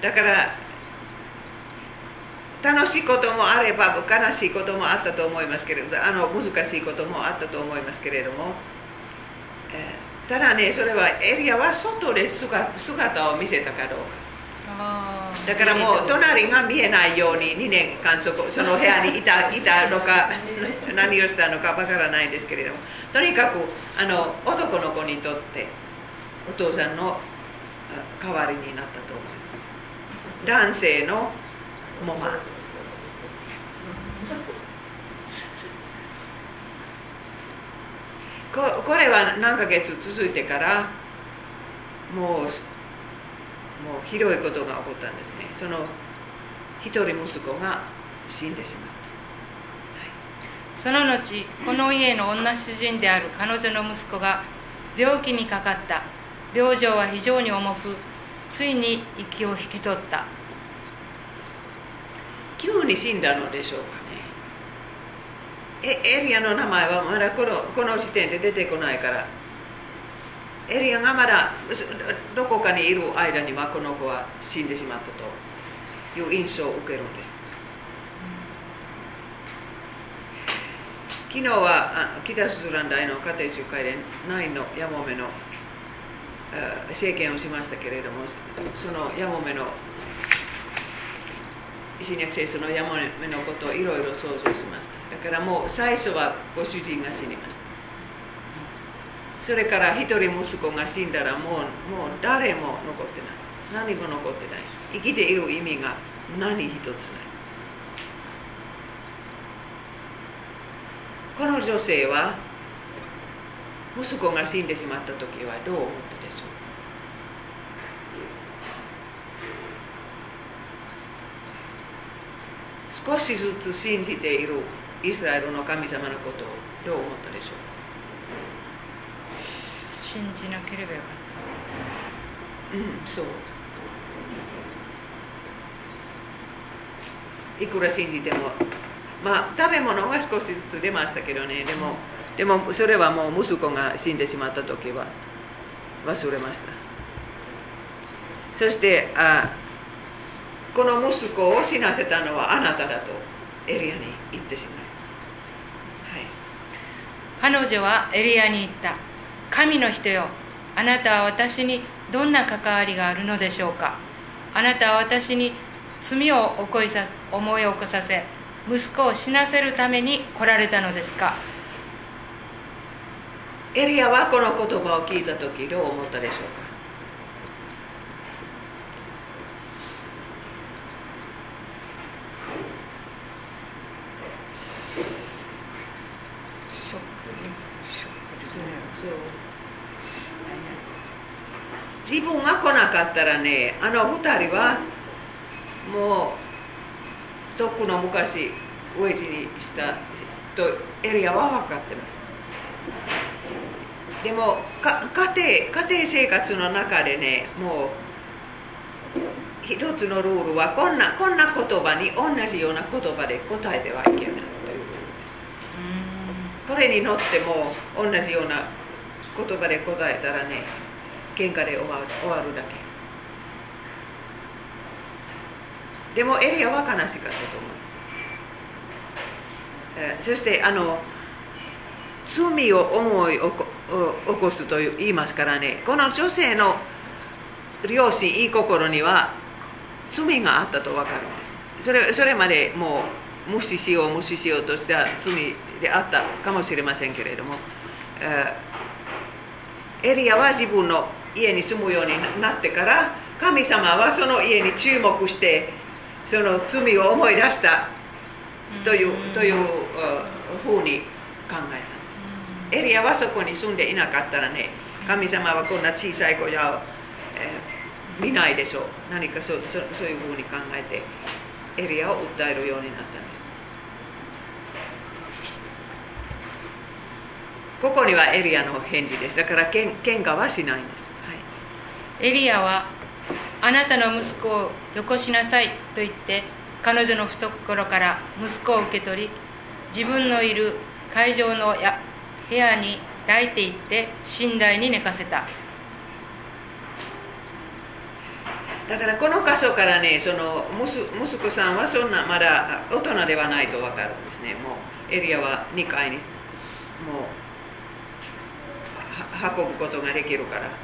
すだから楽しいこともあれば悲しいこともあったと思いますけれどあの難しいこともあったと思いますけれども、えーただねそれはエリアは外で姿を見せたかどうか。だからもう隣が見えないように2年間そこその部屋にいた いたのか何をしたのかわからないですけれども。とにかくあの男の子にとってお父さんのあ代わりになったと思います。男性の模範ここれは何ヶ月続いてからもうもうひどいことが起こったんですね。その一人息子が死んでしまった。その後この家の女主人である彼女の息子が病気にかかった。病状は非常に重くついに息を引き取った。急に死んだのでしょうかね。えエリアの名前はまだこのこの時点で出てこないからエリアがまだどこかにいる間にはこの子は死んでしまったという印象を受けるんです昨日は北スーラン大の家庭集会で9のヤモメのあ政見をしましたけれどもそのヤモメの新約聖書のヤモメのことをいろいろ想像しましただからもう最初はご主人が死にましたそれから一人息子が死んだらもうもう誰も残ってない。何も残ってない。生きている意味が何一つない。この女性は息子が死んでしまった時はどう思ったでしょう？か少しずつ信じているイスラエルの神様のことをどう思ったでしょう？信じなければよかっうんそう。いくら信じても。まあ食べ物が少しずつ出ましたけどね。でもでもそれはもう息子が死んでしまった時は忘れました。そしてあこの息子を死なせたのはあなただとエリアに言ってしまいますはい。た彼女はエリアに言った神の人よあなたは私にどんな関わりがあるのでしょうか。あなたは私に罪を起こさ思い起こさせ息子を死なせるために来られたのですか。エリアはこの言葉を聞いた時どう思ったでしょうかショックショックですねそう自分が来なかったらねあの二人はもうとっくの昔飢え死にしたとエリアは分かってます。でも家庭家庭生活の中でねもう一つのルールはこんなこんな言葉に同じような言葉で答えてはいけないということです。これに乗っても同じような言葉で答えたらね喧嘩で終わる終わるだけ。でもエリアは悲しかったと思います、えそしてあの罪を思い起こ起こすと言いますからねこの女性の両親いい心には罪があったと分かるんです。それそれまでもう無視しよう無視しようとした罪であったかもしれませんけれども、えエリアは自分の家に住むようになってから神様はその家に注目してその罪を思い出したというというふうに考えたんです。エリアはそこに住んでいなかったらね神様はこんな小さい子じゃ、えー見ないでしょう。何かそうそそういうふうに考えてエリアを訴えるようになったんです。ここにはエリアの返事です。だからけん喧嘩はしないんです、はい、エリアはあなたの息子をよこしなさいと言って彼女の懐から息子を受け取り自分のいる会場のや部屋に抱いていって寝台に寝かせた。だからこの箇所からねその息息子さんはそんなまだ大人ではないと分かるんですね。もうエリアは2階にもう運ぶことができるから。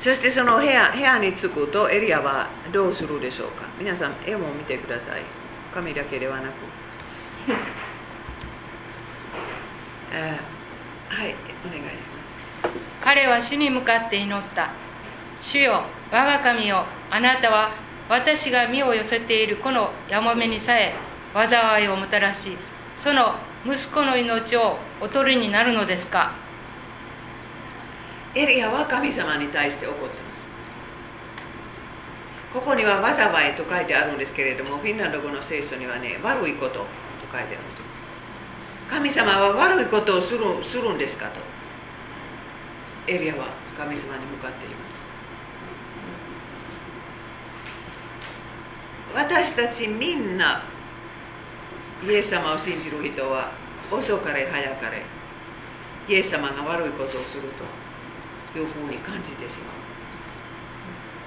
そしてその部屋部屋に着くとエリアはどうするでしょうか？皆さん絵も見てください。紙だけではなく。えーはいお願いします。彼は主に向かって祈った。主よ我が神よあなたは私が身を寄せているこのやもめにさえ災いをもたらしその息子の命をお取りになるのですか？エリアは神様に対して怒ってますここには災いと書いてあるんですけれどもフィンランド語の聖書にはね悪いことと書いてあるんです神様は悪いことをするするんですかとエリアは神様に向かっています私たちみんなイエス様を信じる人は遅かれ早かれイエス様が悪いことをするというふうに感じてしまう。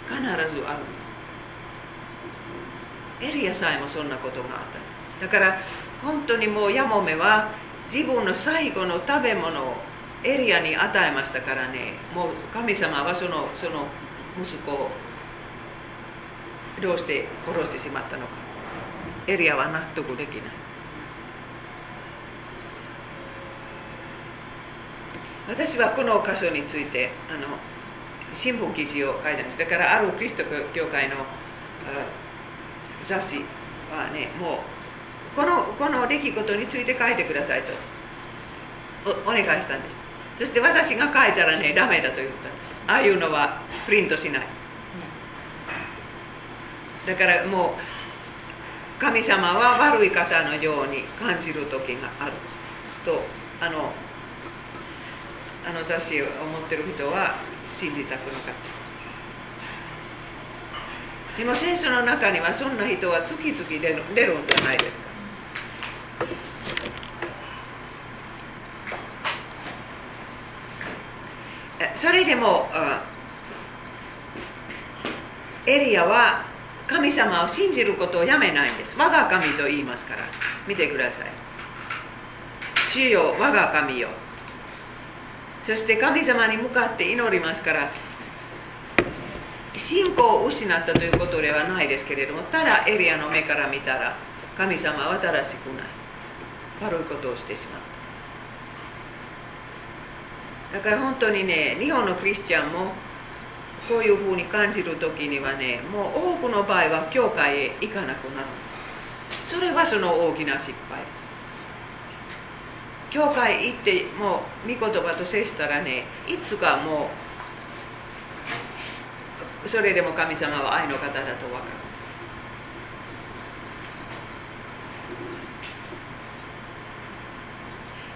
必ずあるんです。エリアさえもそんなことがあったんです。だから本当にもうヤモメは自分の最後の食べ物をエリアに与えましたからね。もう神様はそのその息子をどうして殺してしまったのか。エリアは納得できない。私はこの箇所についてあの新聞記事を書いたんです。だからあるキリスト教会の雑誌はねもうこのこの出来事について書いてくださいとおお願いしたんです。そして私が書いたらねダメだと言ったああいうのはプリントしない。だからもう神様は悪い方のように感じる時がある。とあのあの雑誌を持ってる人は信じたくなかった。でも聖書の中にはそんな人は月々出る出るんじゃないですか。それでもエリアは神様を信じることをやめないんです。我が神と言いますから。見てください。主よ我が神よ。そして神様に向かって祈りますから信仰を失ったということではないですけれどもただエリアの目から見たら神様は新しくない。悪いことをしてしまった。だから本当にね日本のクリスチャンもこういうふうに感じる時にはねもう多くの場合は教会へ行かなくなるんです。それはその大きな失敗です。教会行ってもう御言葉と接したらねいつかもうそれでも神様は愛の方だと分かる。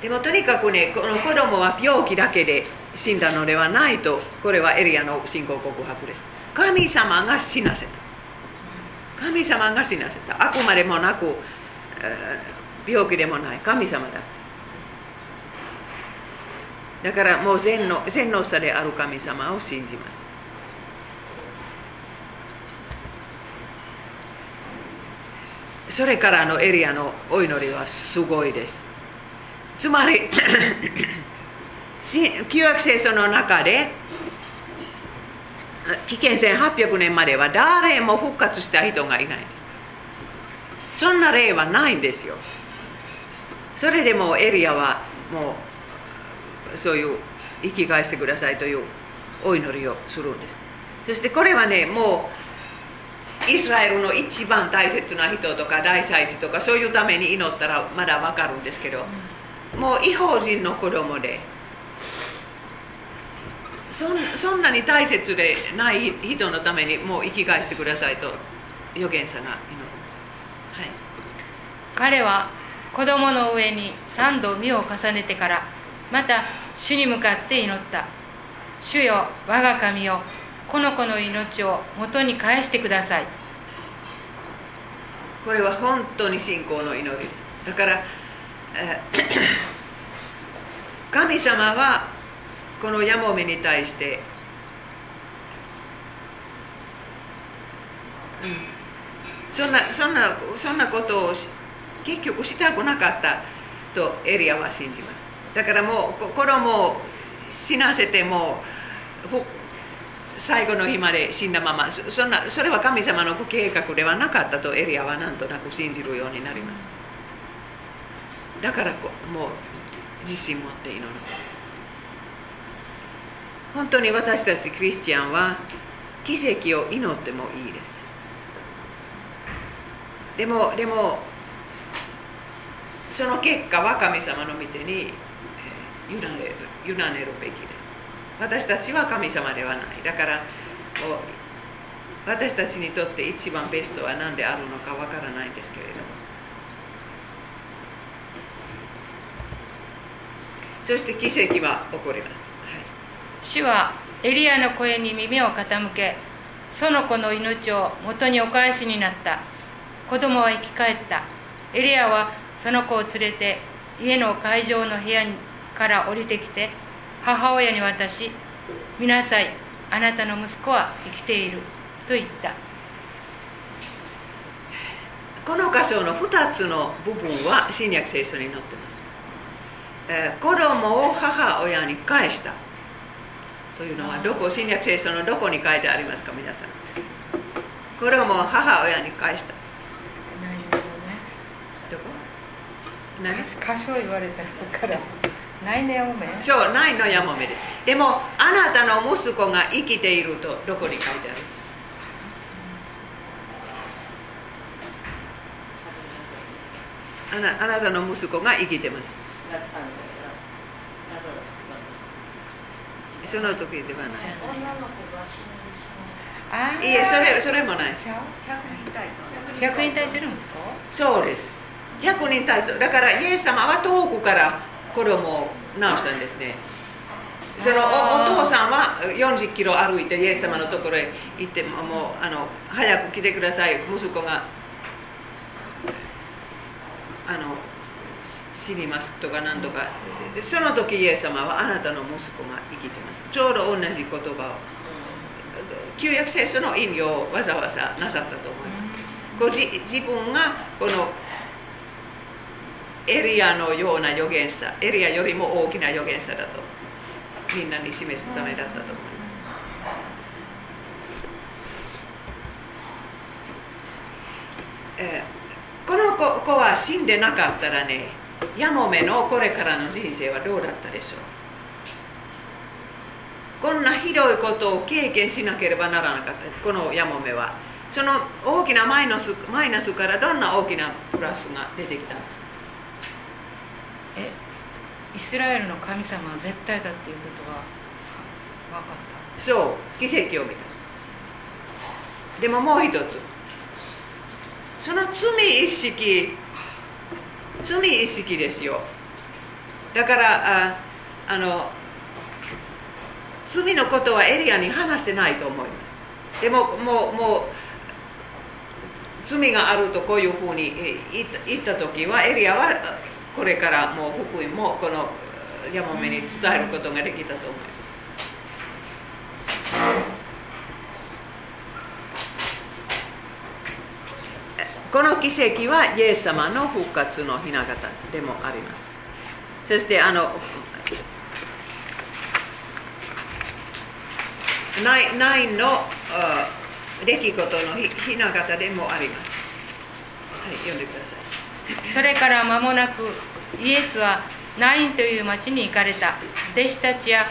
でもとにかくねこの子供は病気だけで死んだのではないとこれはエリアの信仰告白です。神様が死なせた。神様が死なせた。あくまでもなく病気でもない神様だ。だからもう全能全能者である神様を信じます。それからのエリアのお祈りはすごいです。つまり旧約聖書の中で紀元1800年までは誰も復活した人がいないんです。そんな例はないんですよ。それでもエリアはもうそういう生き返してくださいというお祈りをするんです。そしてこれはねもうイスラエルの一番大切な人とか大祭司とかそういうために祈ったらまだ分かるんですけどもう違法人の子供でそんなに大切でない人のためにもう生き返してくださいと預言者が祈るんです。はい。彼は子供の上に三度身を重ねてからまた主に向かって祈った。主よ我が神よこの子の命を元に返してください。これは本当に信仰の祈りです。だからえー 神様はこのヤモメに対して、うんそんなそんなそんなことをし結局したくなかったとエリアは信じます。だからもうこ子供を死なせてもほ最後の日まで死んだままそんなそれは神様の計画ではなかったとエリアはなんとなく信じるようになります。だからこもう自信持って祈る。本当に私たちクリスチャンは奇跡を祈ってもいいです。でもでもその結果は神様の御手に委ねる委ねるべきです。私たちは神様ではない。だから私たちにとって一番ベストは何であるのかわからないんですけれども。そして奇跡は起こります、はい。主はエリアの声に耳を傾けその子の命を元にお返しになった。子供は生き返った。エリアはその子を連れて家の会場の部屋にから降りてきて母親に渡し見なさいあなたの息子は生きていると言った。この箇所の2つの部分は新約聖書に載ってます、えー子供を母親に返した。というのはどこ新約聖書のどこに書いてありますか皆さん。子供を母親に返した。ないんだろどこ？何？箇所言われたからそうないのやもめです。でもあなたの息子が生きているとどこに書いてある？あなあなたの息子が生きてます。その時ではない。いえそれそれもない。ちゃう？う100人隊長。百人隊長の息子？そうです。百人隊長。だからイエス様は遠くから子供を直したんですね。そのおお父さんは40キロ歩いてイエス様のところへ行ってももうあの早く来てください。息子があの死にますとか何とか。その時イエス様はあなたの息子が生きてます。ちょうど同じ言葉を。旧約聖書の意味をわざわざなさったと思います。ご自自分がこのエリアのような預言者エリアよりも大きな預言者だとみんなに示すためだったと思いますえーこの子子は死んでなかったらねヤモメのこれからの人生はどうだったでしょうこんなひどいことを経験しなければならなかったこのヤモメはその大きなマイナスマイナスからどんな大きなプラスが出てきたんですかえイスラエルの神様は絶対だっていうことは分かった？そう奇跡を見た。でももう一つ。その罪意識罪意識ですよ。だからああの罪のことはエリアに話してないと思います。でももうもう罪があるとこういうふうに言った時はエリアはこれからもう福音もこのヤモメに伝えることができたと思います。この奇跡はイエス様の復活の雛形でもあります。そしてあのナインの出来事の雛形でもあります。はい読んでください。それから間もなくイエスはナインという町に行かれた。弟子たちや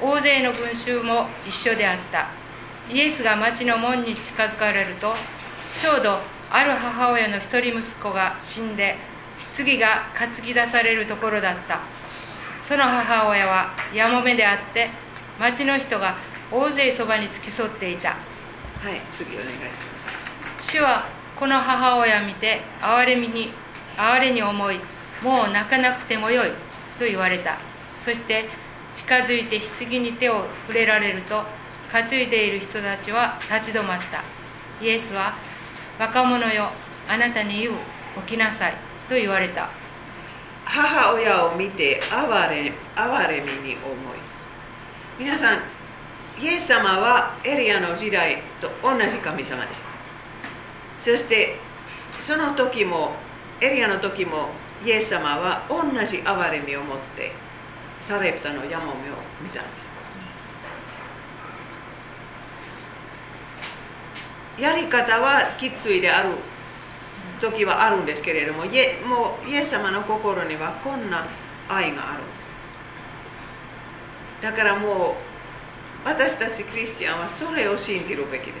大勢の群衆も一緒であった。イエスが町の門に近づかれるとちょうどある母親の一人息子が死んで棺が担ぎ出されるところだった。その母親はやもめであって町の人が大勢そばに付き添っていた。はい次お願いします。主はこの母親を見て憐れみに哀れに思いもう泣かなくてもよいと言われた。そして近づいて棺に手を触れられると担いでいる人たちは立ち止まった。イエスは若者よあなたに言う起きなさいと言われた。母親を見て哀れ哀れみに思い皆さんイエス様はエリアの時代と同じ神様です。そしてその時もエリアの時もイエス様は同じ憐れみを持ってサレプタのヤモメを見たんです。やり方はきついである時はあるんですけれどもイエもうイエス様の心にはこんな愛があるんです。だからもう私たちクリスチャンはそれを信じるべきで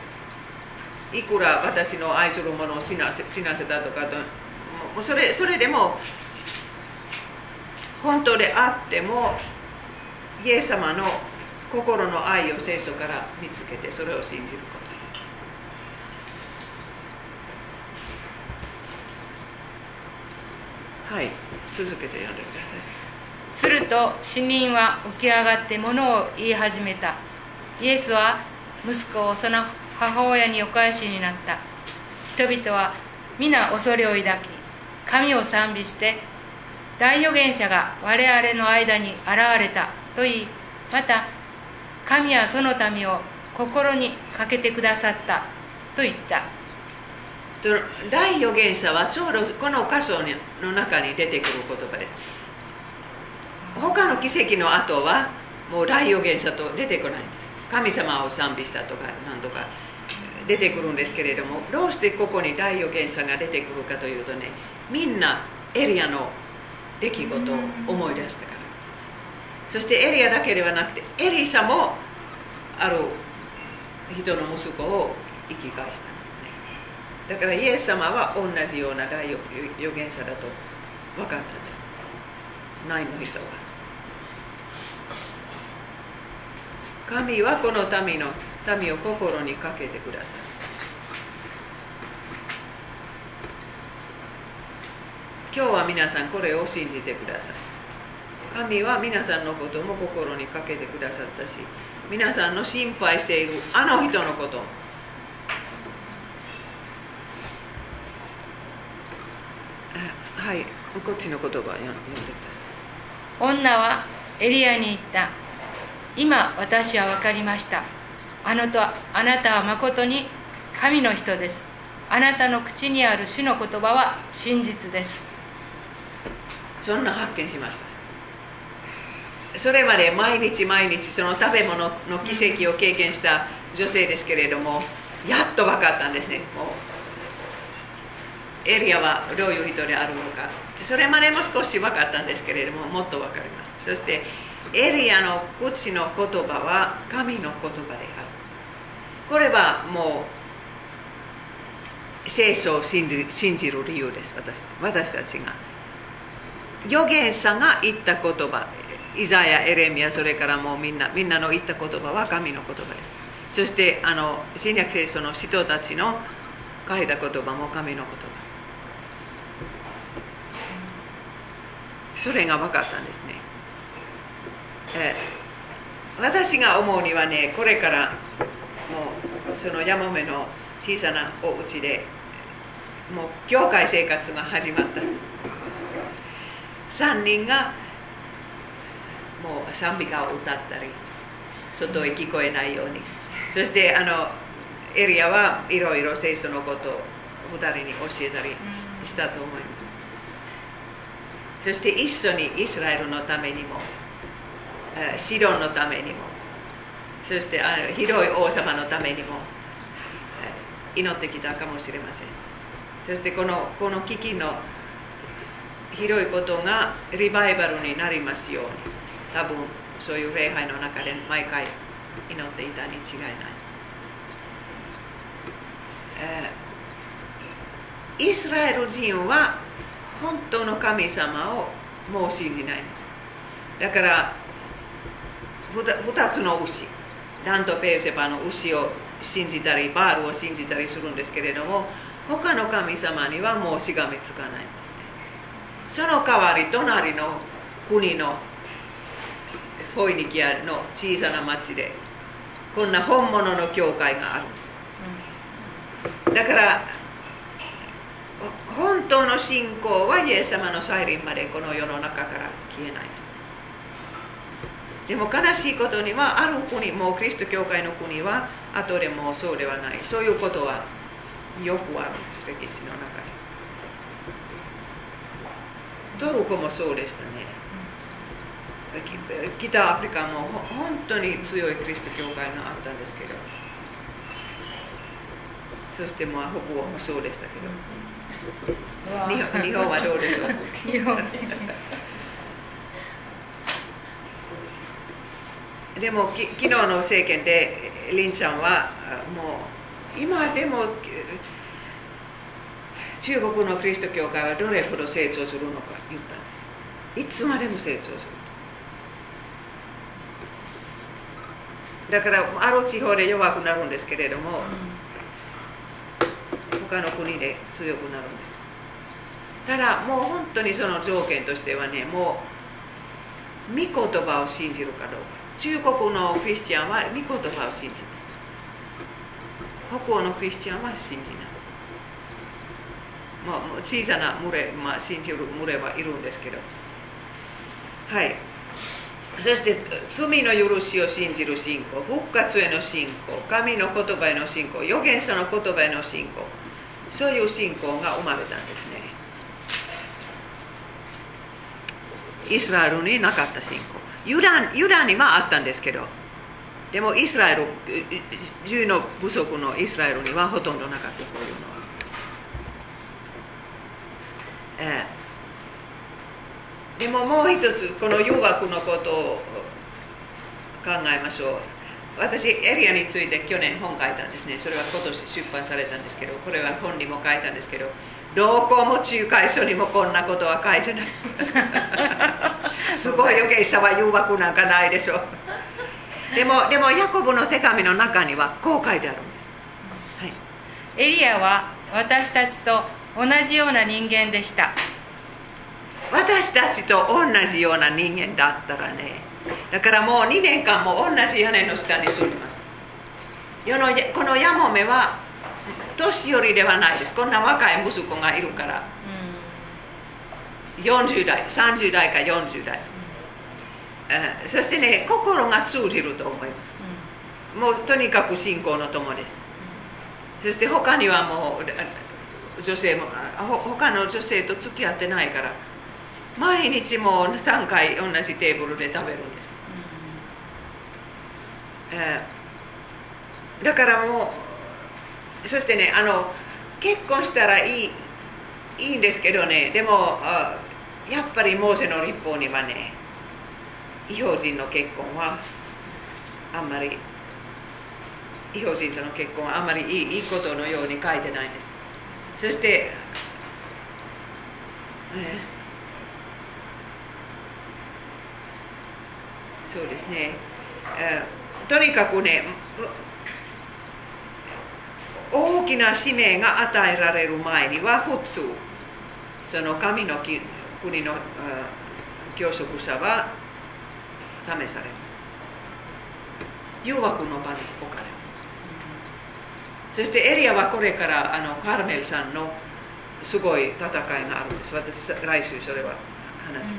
す。いくら私の愛するものを死なせ死なせたとかそれそれでも本当であってもイエス様の心の愛を聖書から見つけてそれを信じること。はい。続けて読んでください。すると死人は起き上がって物を言い始めた。イエスは息子をその母親にお返しになった。人々は皆恐れを抱き神を賛美して大預言者が我々の間に現れたと言いまた神はその民を心にかけてくださったと言った。大預言者はちょうどこの箇所の中に出てくる言葉です。他の奇跡の後はもう大預言者と出てこないんです。神様を賛美したとか何とか出てくるんですけれどもどうしてここに大預言者が出てくるかというとねみんなエリアの出来事を思い出したから。そしてエリアだけではなくてエリサもある人の息子を生き返したんですね。だからイエス様は同じような大預言者だと分かったんです。ないの人は。神はこの民の民を心にかけてください今日は皆さんこれを信じてください。神は皆さんのことも心にかけてくださったし皆さんの心配しているあの人のことはいこっちの言葉読んでください。女はエリアに言った。今私は分かりました。あのとあなたは誠に神の人です。あなたの口にある主の言葉は真実です。そんな発見しました。それまで毎日毎日その食べ物の奇跡を経験した女性ですけれどもやっと分かったんですね。もうエリアはどういう人であるのか。それまでも少し分かったんですけれどももっと分かりました。そしてエリアの口の言葉は神の言葉である。これはもう聖書を信じる理由です。私私たちが。預言者が言った言葉イザヤ、エレミアそれからもうみんなみんなの言った言葉は神の言葉です。そしてあの新約聖書の人たちの書いた言葉も神の言葉。それが分かったんですね。えー、私が思うにはねこれからもうそのヤモメの小さなお家でもう教会生活が始まった。3人がもう賛美歌を歌ったり外へ聞こえないように。そしてあのエリアはいろいろ聖書のことを2人に教えたりしたと思います。そして一緒にイスラエルのためにもシロンのためにもそして広い王様のためにも祈ってきたかもしれません。そしてこのこの危機の広いことがリバイバルになりますように。多分そういう礼拝の中で毎回祈っていたに違いない、えー、イスラエル人は本当の神様をもう信じないんです。だから2つの牛。ランとペーセパの牛を信じたりバールを信じたりするんですけれども他の神様にはもうしがみつかないんです。その代わり隣の国のフォイニキアの小さな町でこんな本物の教会があるんですだから本当の信仰はイエス様の再臨までこの世の中から消えないでも悲しいことにはある国もうキリスト教会の国は後でもそうではないそういうことはよくあるんです歴史の中でトルコもそうでしたね。北アフリカも本当に強いキリスト教会があったんですけど。そしてまあ北欧もそうでしたけど。日本日本はどうでしょう？日本。でもき昨日の政権でリンちゃんはもう今でも中国のキリスト教会はどれほど成長するのか言ったんです。いつまでも成長する。だからある地方で弱くなるんですけれども、他の国で強くなるんです。ただもう本当にその条件としてはねもう御言葉を信じるかどうか。中国のクリスチャンは御言葉を信じます。北欧のクリスチャンは信じない。まあ、小さな群れ、まあ、信じる群れはいるんですけど。はい。そして罪の許しを信じる信仰。復活への信仰。神の言葉への信仰。預言者の言葉への信仰。そういう信仰が生まれたんですね。イスラエルになかった信仰。ユダユダにはあったんですけど。でもイスラエル銃の不足のイスラエルにはほとんどなかったこういうのは。えー、でももう一つこの誘惑のことを考えましょう。私エリアについて去年本書いたんですね。それは今年出版されたんですけどこれは本にも書いたんですけどどこも仲介書にもこんなことは書いてない。すごい余計さは誘惑なんかないでしょ。でもでもヤコブの手紙の中にはこう書いてあるんです、はい、エリアは私たちと同じような人間でした。私たちと同じような人間だったらねだからもう2年間も同じ屋根の下に住んでます。世のこのヤモメは年寄りではないです。こんな若い息子がいるから、うん、40代30代か40代、うん、そしてね心が通じると思います、うん、もうとにかく信仰の友です、そして他にはもう女性も他の女性と付き合ってないから毎日もう3回同じテーブルで食べるんです、うんえー、だからもうそしてねあの結婚したらいいいいんですけどねでもやっぱりモーセの立法にはね異邦人の結婚はあんまり異邦人との結婚はあんまりいいいいことのように書いてないんですそして、えそうですね、とにかくね大きな使命が与えられる前には普通その神の国の教職者は試されます。誘惑の場に置かれそしてエリアはこれからあのカーメルさんのすごい戦いがあるんです。私来週それは話。しま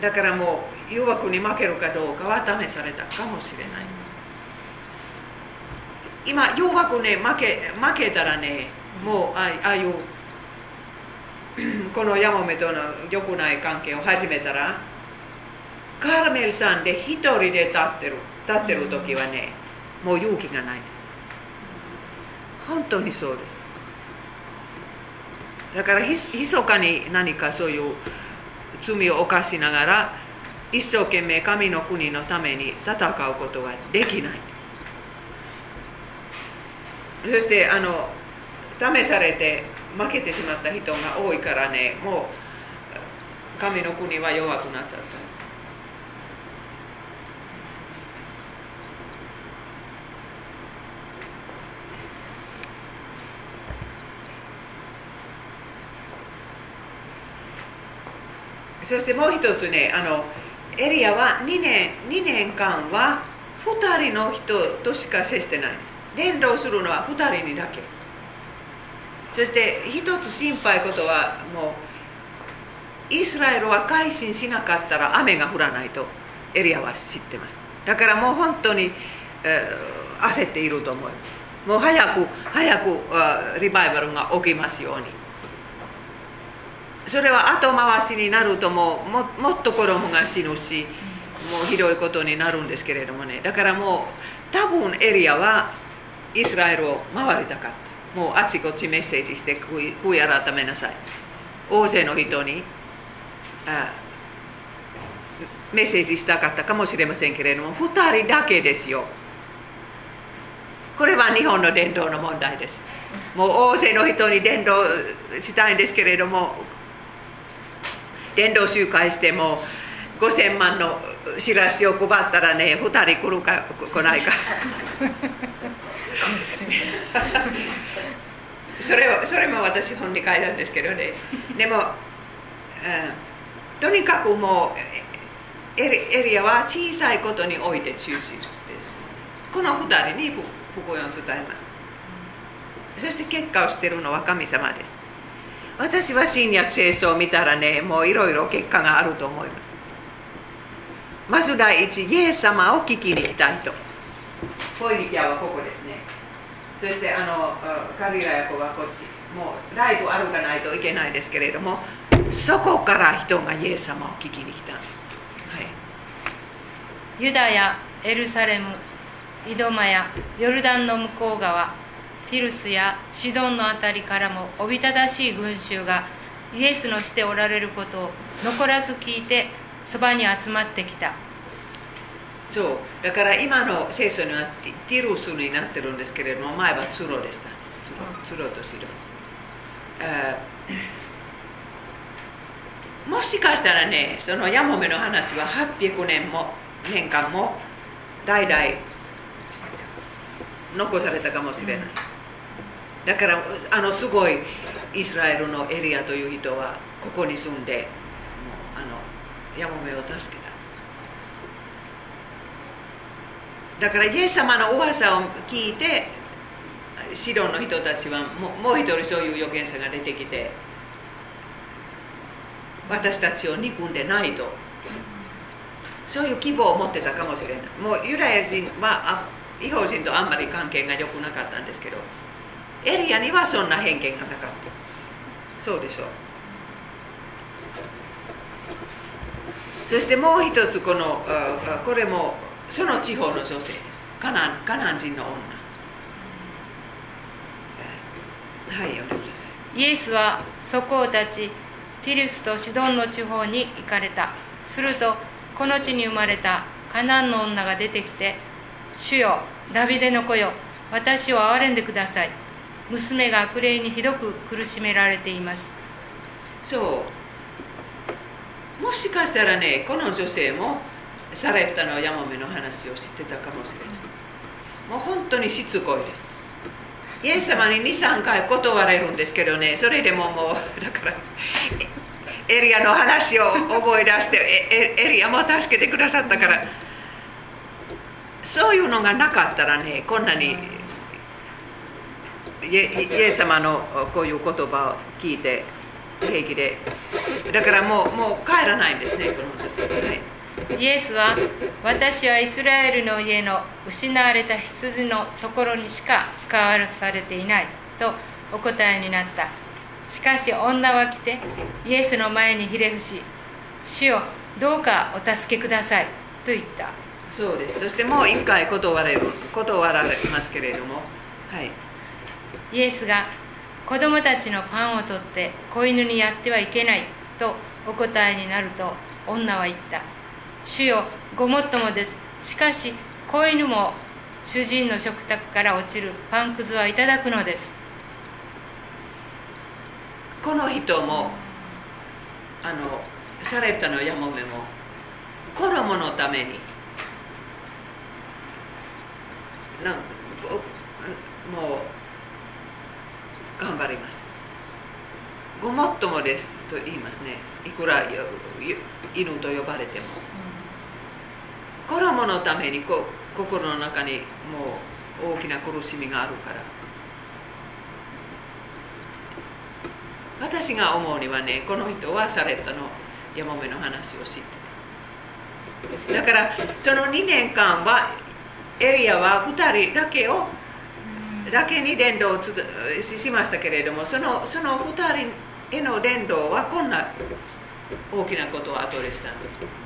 す、だからもう誘惑に負けるかどうかは試されたかもしれない。今誘惑ね負け負けたらねもうああいう このヤモメとの良くない関係を始めたらカーメルさんで一人で立ってる立ってる時はねもう勇気がないです。本当にそうです。だからひそかに何かそういう罪を犯しながら一生懸命神の国のために戦うことはできないんです。そしてあの試されて負けてしまった人が多いからねもう神の国は弱くなっちゃった。そしてもう一つねあのエリアは2年 ,2 年間は2人の人としか接してないんです。伝道するのは2人にだけ。そして一つ心配ことはもうイスラエルは改心しなかったら雨が降らないとエリアは知ってます。だからもう本当に、えー、焦っていると思います。もう早く早くリバイバルが起きますように。それは後回しになるともももっと子供が死ぬしもうひどいことになるんですけれどもね。だからもう多分エリアはイスラエルを回りたかった。もうあちこちメッセージして悔い改めなさい。大勢の人にあメッセージしたかったかもしれませんけれども2人だけですよ。これは日本の伝道の問題です。もう大勢の人に伝道したいんですけれども伝道集会しても5000万のチラシを配ったらね2人来るか来ないか。それをそれも私本に書いたんですけどね。でも、うん、とにかくもうエリアは小さいことにおいて中心です。この2人に福音を伝えます。そして結果をしているのは神様です私は新約聖書を見たらねもういろいろ結果があると思います。まず第一イエス様を聞きに行きたいとポイニキアはここですね。そしてあのカリラヤコはこっち。もうライブ歩かないといけないですけれどもそこから人がイエス様を聞きに来た。んです、はい、ユダヤエルサレムイドマやヨルダンの向こう側ティルスやシドンの辺りからもおびただしい群衆がイエスのしておられることを残らず聞いてそばに集まってきた。そうだから今の聖書にはティルスになってるんですけれども前はツロでした。ツロとシドンもしかしたらねそのヤモメの話は800年も年間も代々残されたかもしれない、だからあのすごいイスラエルのエリアという人はここに住んでもうあのヤモメを助けた。だからイエス様の噂を聞いてシロンの人たちはももう一人そういう預言者が出てきて私たちを憎んでないと。そういう希望を持ってたかもしれない。もうユダヤ人は違法人とあんまり関係が良くなかったんですけどエリアにはそんな偏見がなかったそうでしょうそしてもう一つこのこれもその地方の女性ですカナンカナン人の女はいお願いしますイエスはそこを立ちティルスとシドンの地方に行かれたするとこの地に生まれたカナンの女が出てきて「主よダビデの子よ私を憐れんでください娘が悪霊にひどく苦しめられています。そう。もしかしたらねこの女性もサレプタのヤモメの話を知ってたかもしれない。もう本当にしつこいです。イエス様に23回断れるんですけどねそれでももうだからエリアの話を覚え出してエリアも助けてくださったから。そういうのがなかったらねこんなにイエス様のこういう言葉を聞いて平気で。だからもうもう帰らないんですねこの女性、はいイエスは私はイスラエルの家の失われた羊のところにしか使わされていないとお答えになった。しかし女は来てイエスの前にひれ伏し主よどうかお助けくださいと言った。そうです。そしてもう一回断れる断られますけれども。はいイエスが子供たちのパンを取って子犬にやってはいけないとお答えになると女は言った。主よごもっともです。しかし子犬も主人の食卓から落ちるパンくずはいただくのです。この人もあのサレプタのヤモメも衣のために。なんもう頑張ります。ごもっともですと言いますね。いくら犬と呼ばれても。衣のためにこ心の中にもう大きな苦しみがあるから。私が思うにはねこの人はサレットのヤモメの話を知ってた。だからその2年間はエリアは2人だけをだけに伝道をしましたけれどもそのその2人への伝道はこんな大きなことを後でしたんです。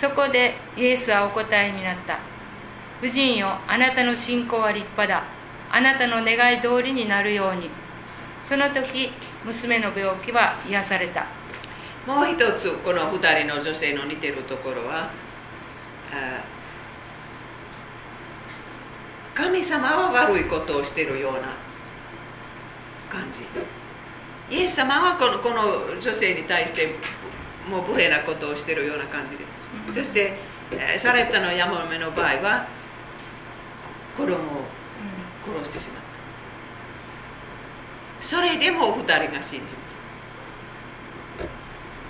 そこでイエスはお答えになった。婦人よあなたの信仰は立派だ。あなたの願い通りになるように。その時娘の病気は癒された。もう一つこの2人の女性の似てるところは神様は悪いことをしているような感じ。イエス様はこのこの女性に対してもう無礼なことをしているような感じで。そしてサレプタのヤモメの場合は子供を殺してしまった。それでも2人が信じます。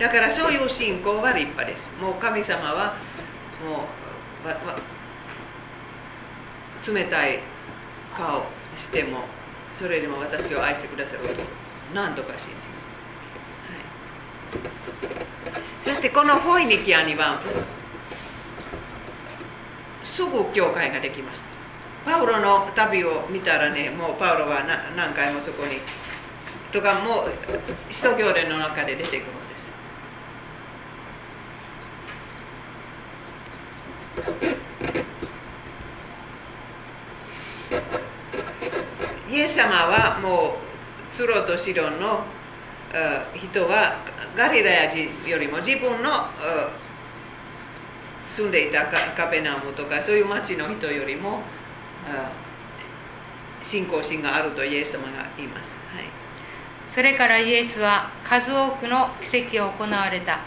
だからそういう信仰は立派です。もう神様はもうわわ冷たい顔してもそれでも私を愛してくださること。を何とか信じます、はい、そしてこのフォイニキアにはすぐ教会ができました。パウロの旅を見たらねもうパウロは何回もそこにとかもう使徒行伝の中で出てくるんですイエス様はもうツロとシドンの人はガリラヤ人よりも自分の住んでいたカペナムとかそういう町の人よりも信仰心があるとイエス様が言います、はい、それからイエスは数多くの奇跡を行われた。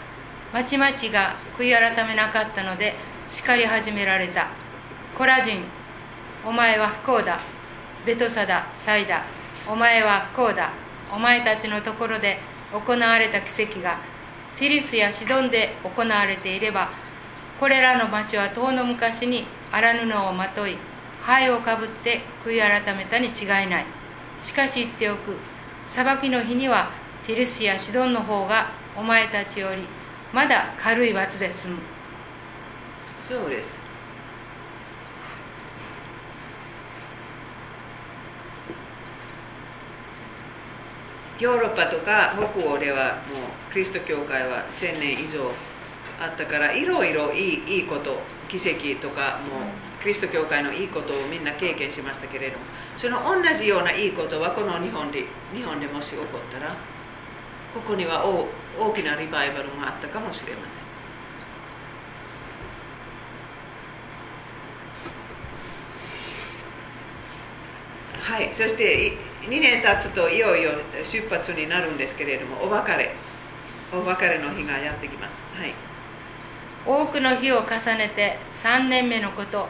まちまちが悔い改めなかったので叱り始められた。コラ人。お前は不幸だ。ベトサダサイダお前は不幸だ。お前たちのところで行われた奇跡が。ティリスやシドンで行われていればこれらの町は遠の昔に荒布をまとい灰をかぶって悔い改めたに違いない。しかし言っておく。裁きの日にはティリスやシドンの方がお前たちよりまだ軽い罰で済む。そうです。ヨーロッパとか北欧ではもうキリスト教会は1000年以上あったからいろいろいいいいこと奇跡とかもうキリスト教会のいいことをみんな経験しましたけれどもその同じようないいことはこの日本で日本でもし起こったらここには大大きなリバイバルがあったかもしれません。はい、そして2年経つといよいよ出発になるんですけれどもお別れ。お別れの日がやってきます、はい、多くの日を重ねて3年目のこと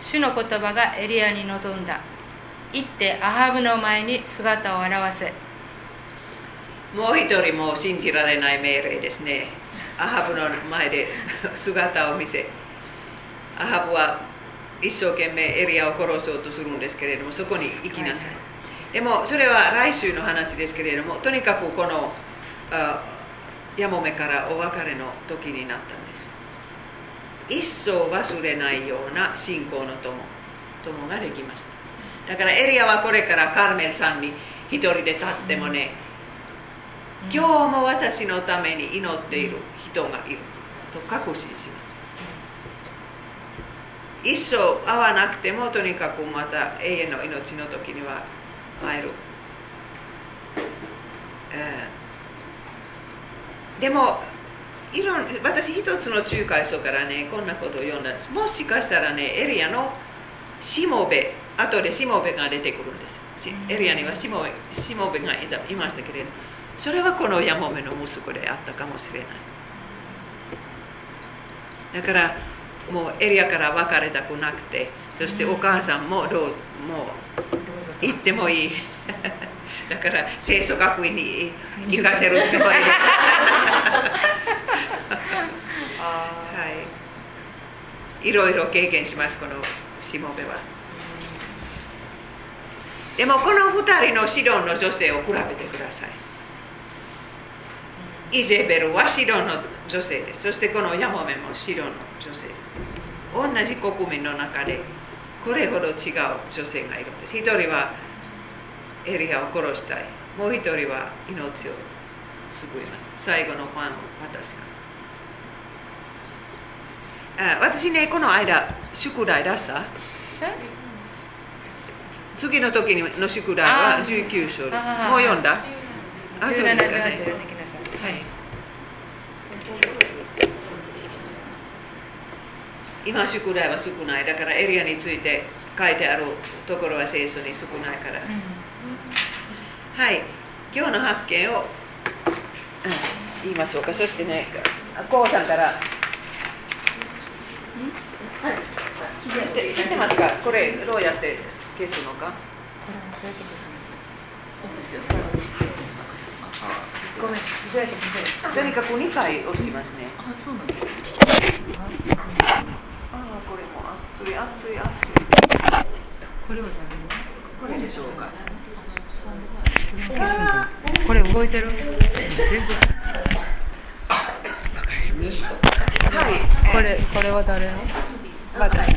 主の言葉がエリアに臨んだ。行ってアハブの前に姿を現せ。もう一人もう信じられない命令ですね。アハブの前で姿を見せ。アハブは一生懸命エリアを殺そうとするんですけれどもそこに行きなさい、でもそれは来週の話ですけれどもとにかくこのあやもめからお別れの時になったんです。一層忘れないような信仰の友友ができました。だからエリアはこれからカーメルさんに一人で立ってもね、今日も私のために祈っている人がいると確信します一生会わなくてもとにかくまた永遠の命の時には会える、えー。でもいろん私一つの仲介書からねこんなことを読んだんです。もしかしたらねエリアのしもべ後でしもべが出てくるんです。しエリアにはしもしもべがいたいましたけれどそれはこのやもめの息子であったかもしれない。だからもうエリアから別れたくなくてそしてお母さんもどうもう行ってもいい。だから清楚学院に行かせるつもりで。はい。いろいろ経験しますこのしもべは。でもこの2人のシドンの女性を比べてください。イゼベルはシドンの女性です。そしてこのヤモメもシドンの女性です。同じ国民の中でこれほど違う女性がいるんです。一人はエリアを殺したい。もう一人は命を救います。最後のパンを渡します。あ私ねこの間宿題出した？次の時の宿題は19章です。もう読んだ？あそう17、18ですかね。はい今宿題は少ないだからエリアについて書いてあるところは聖書に少ないから、はい。今日の発見を、うん言いましょうか。そしてねこうさんから。はい。知ってますか？これどうやって消すのか？ごめんとにかく2回押しますね。あそうなんですこれも熱い熱い熱い。これをこれでしょうか？これ動いてる全部はい。これこれは誰？の私の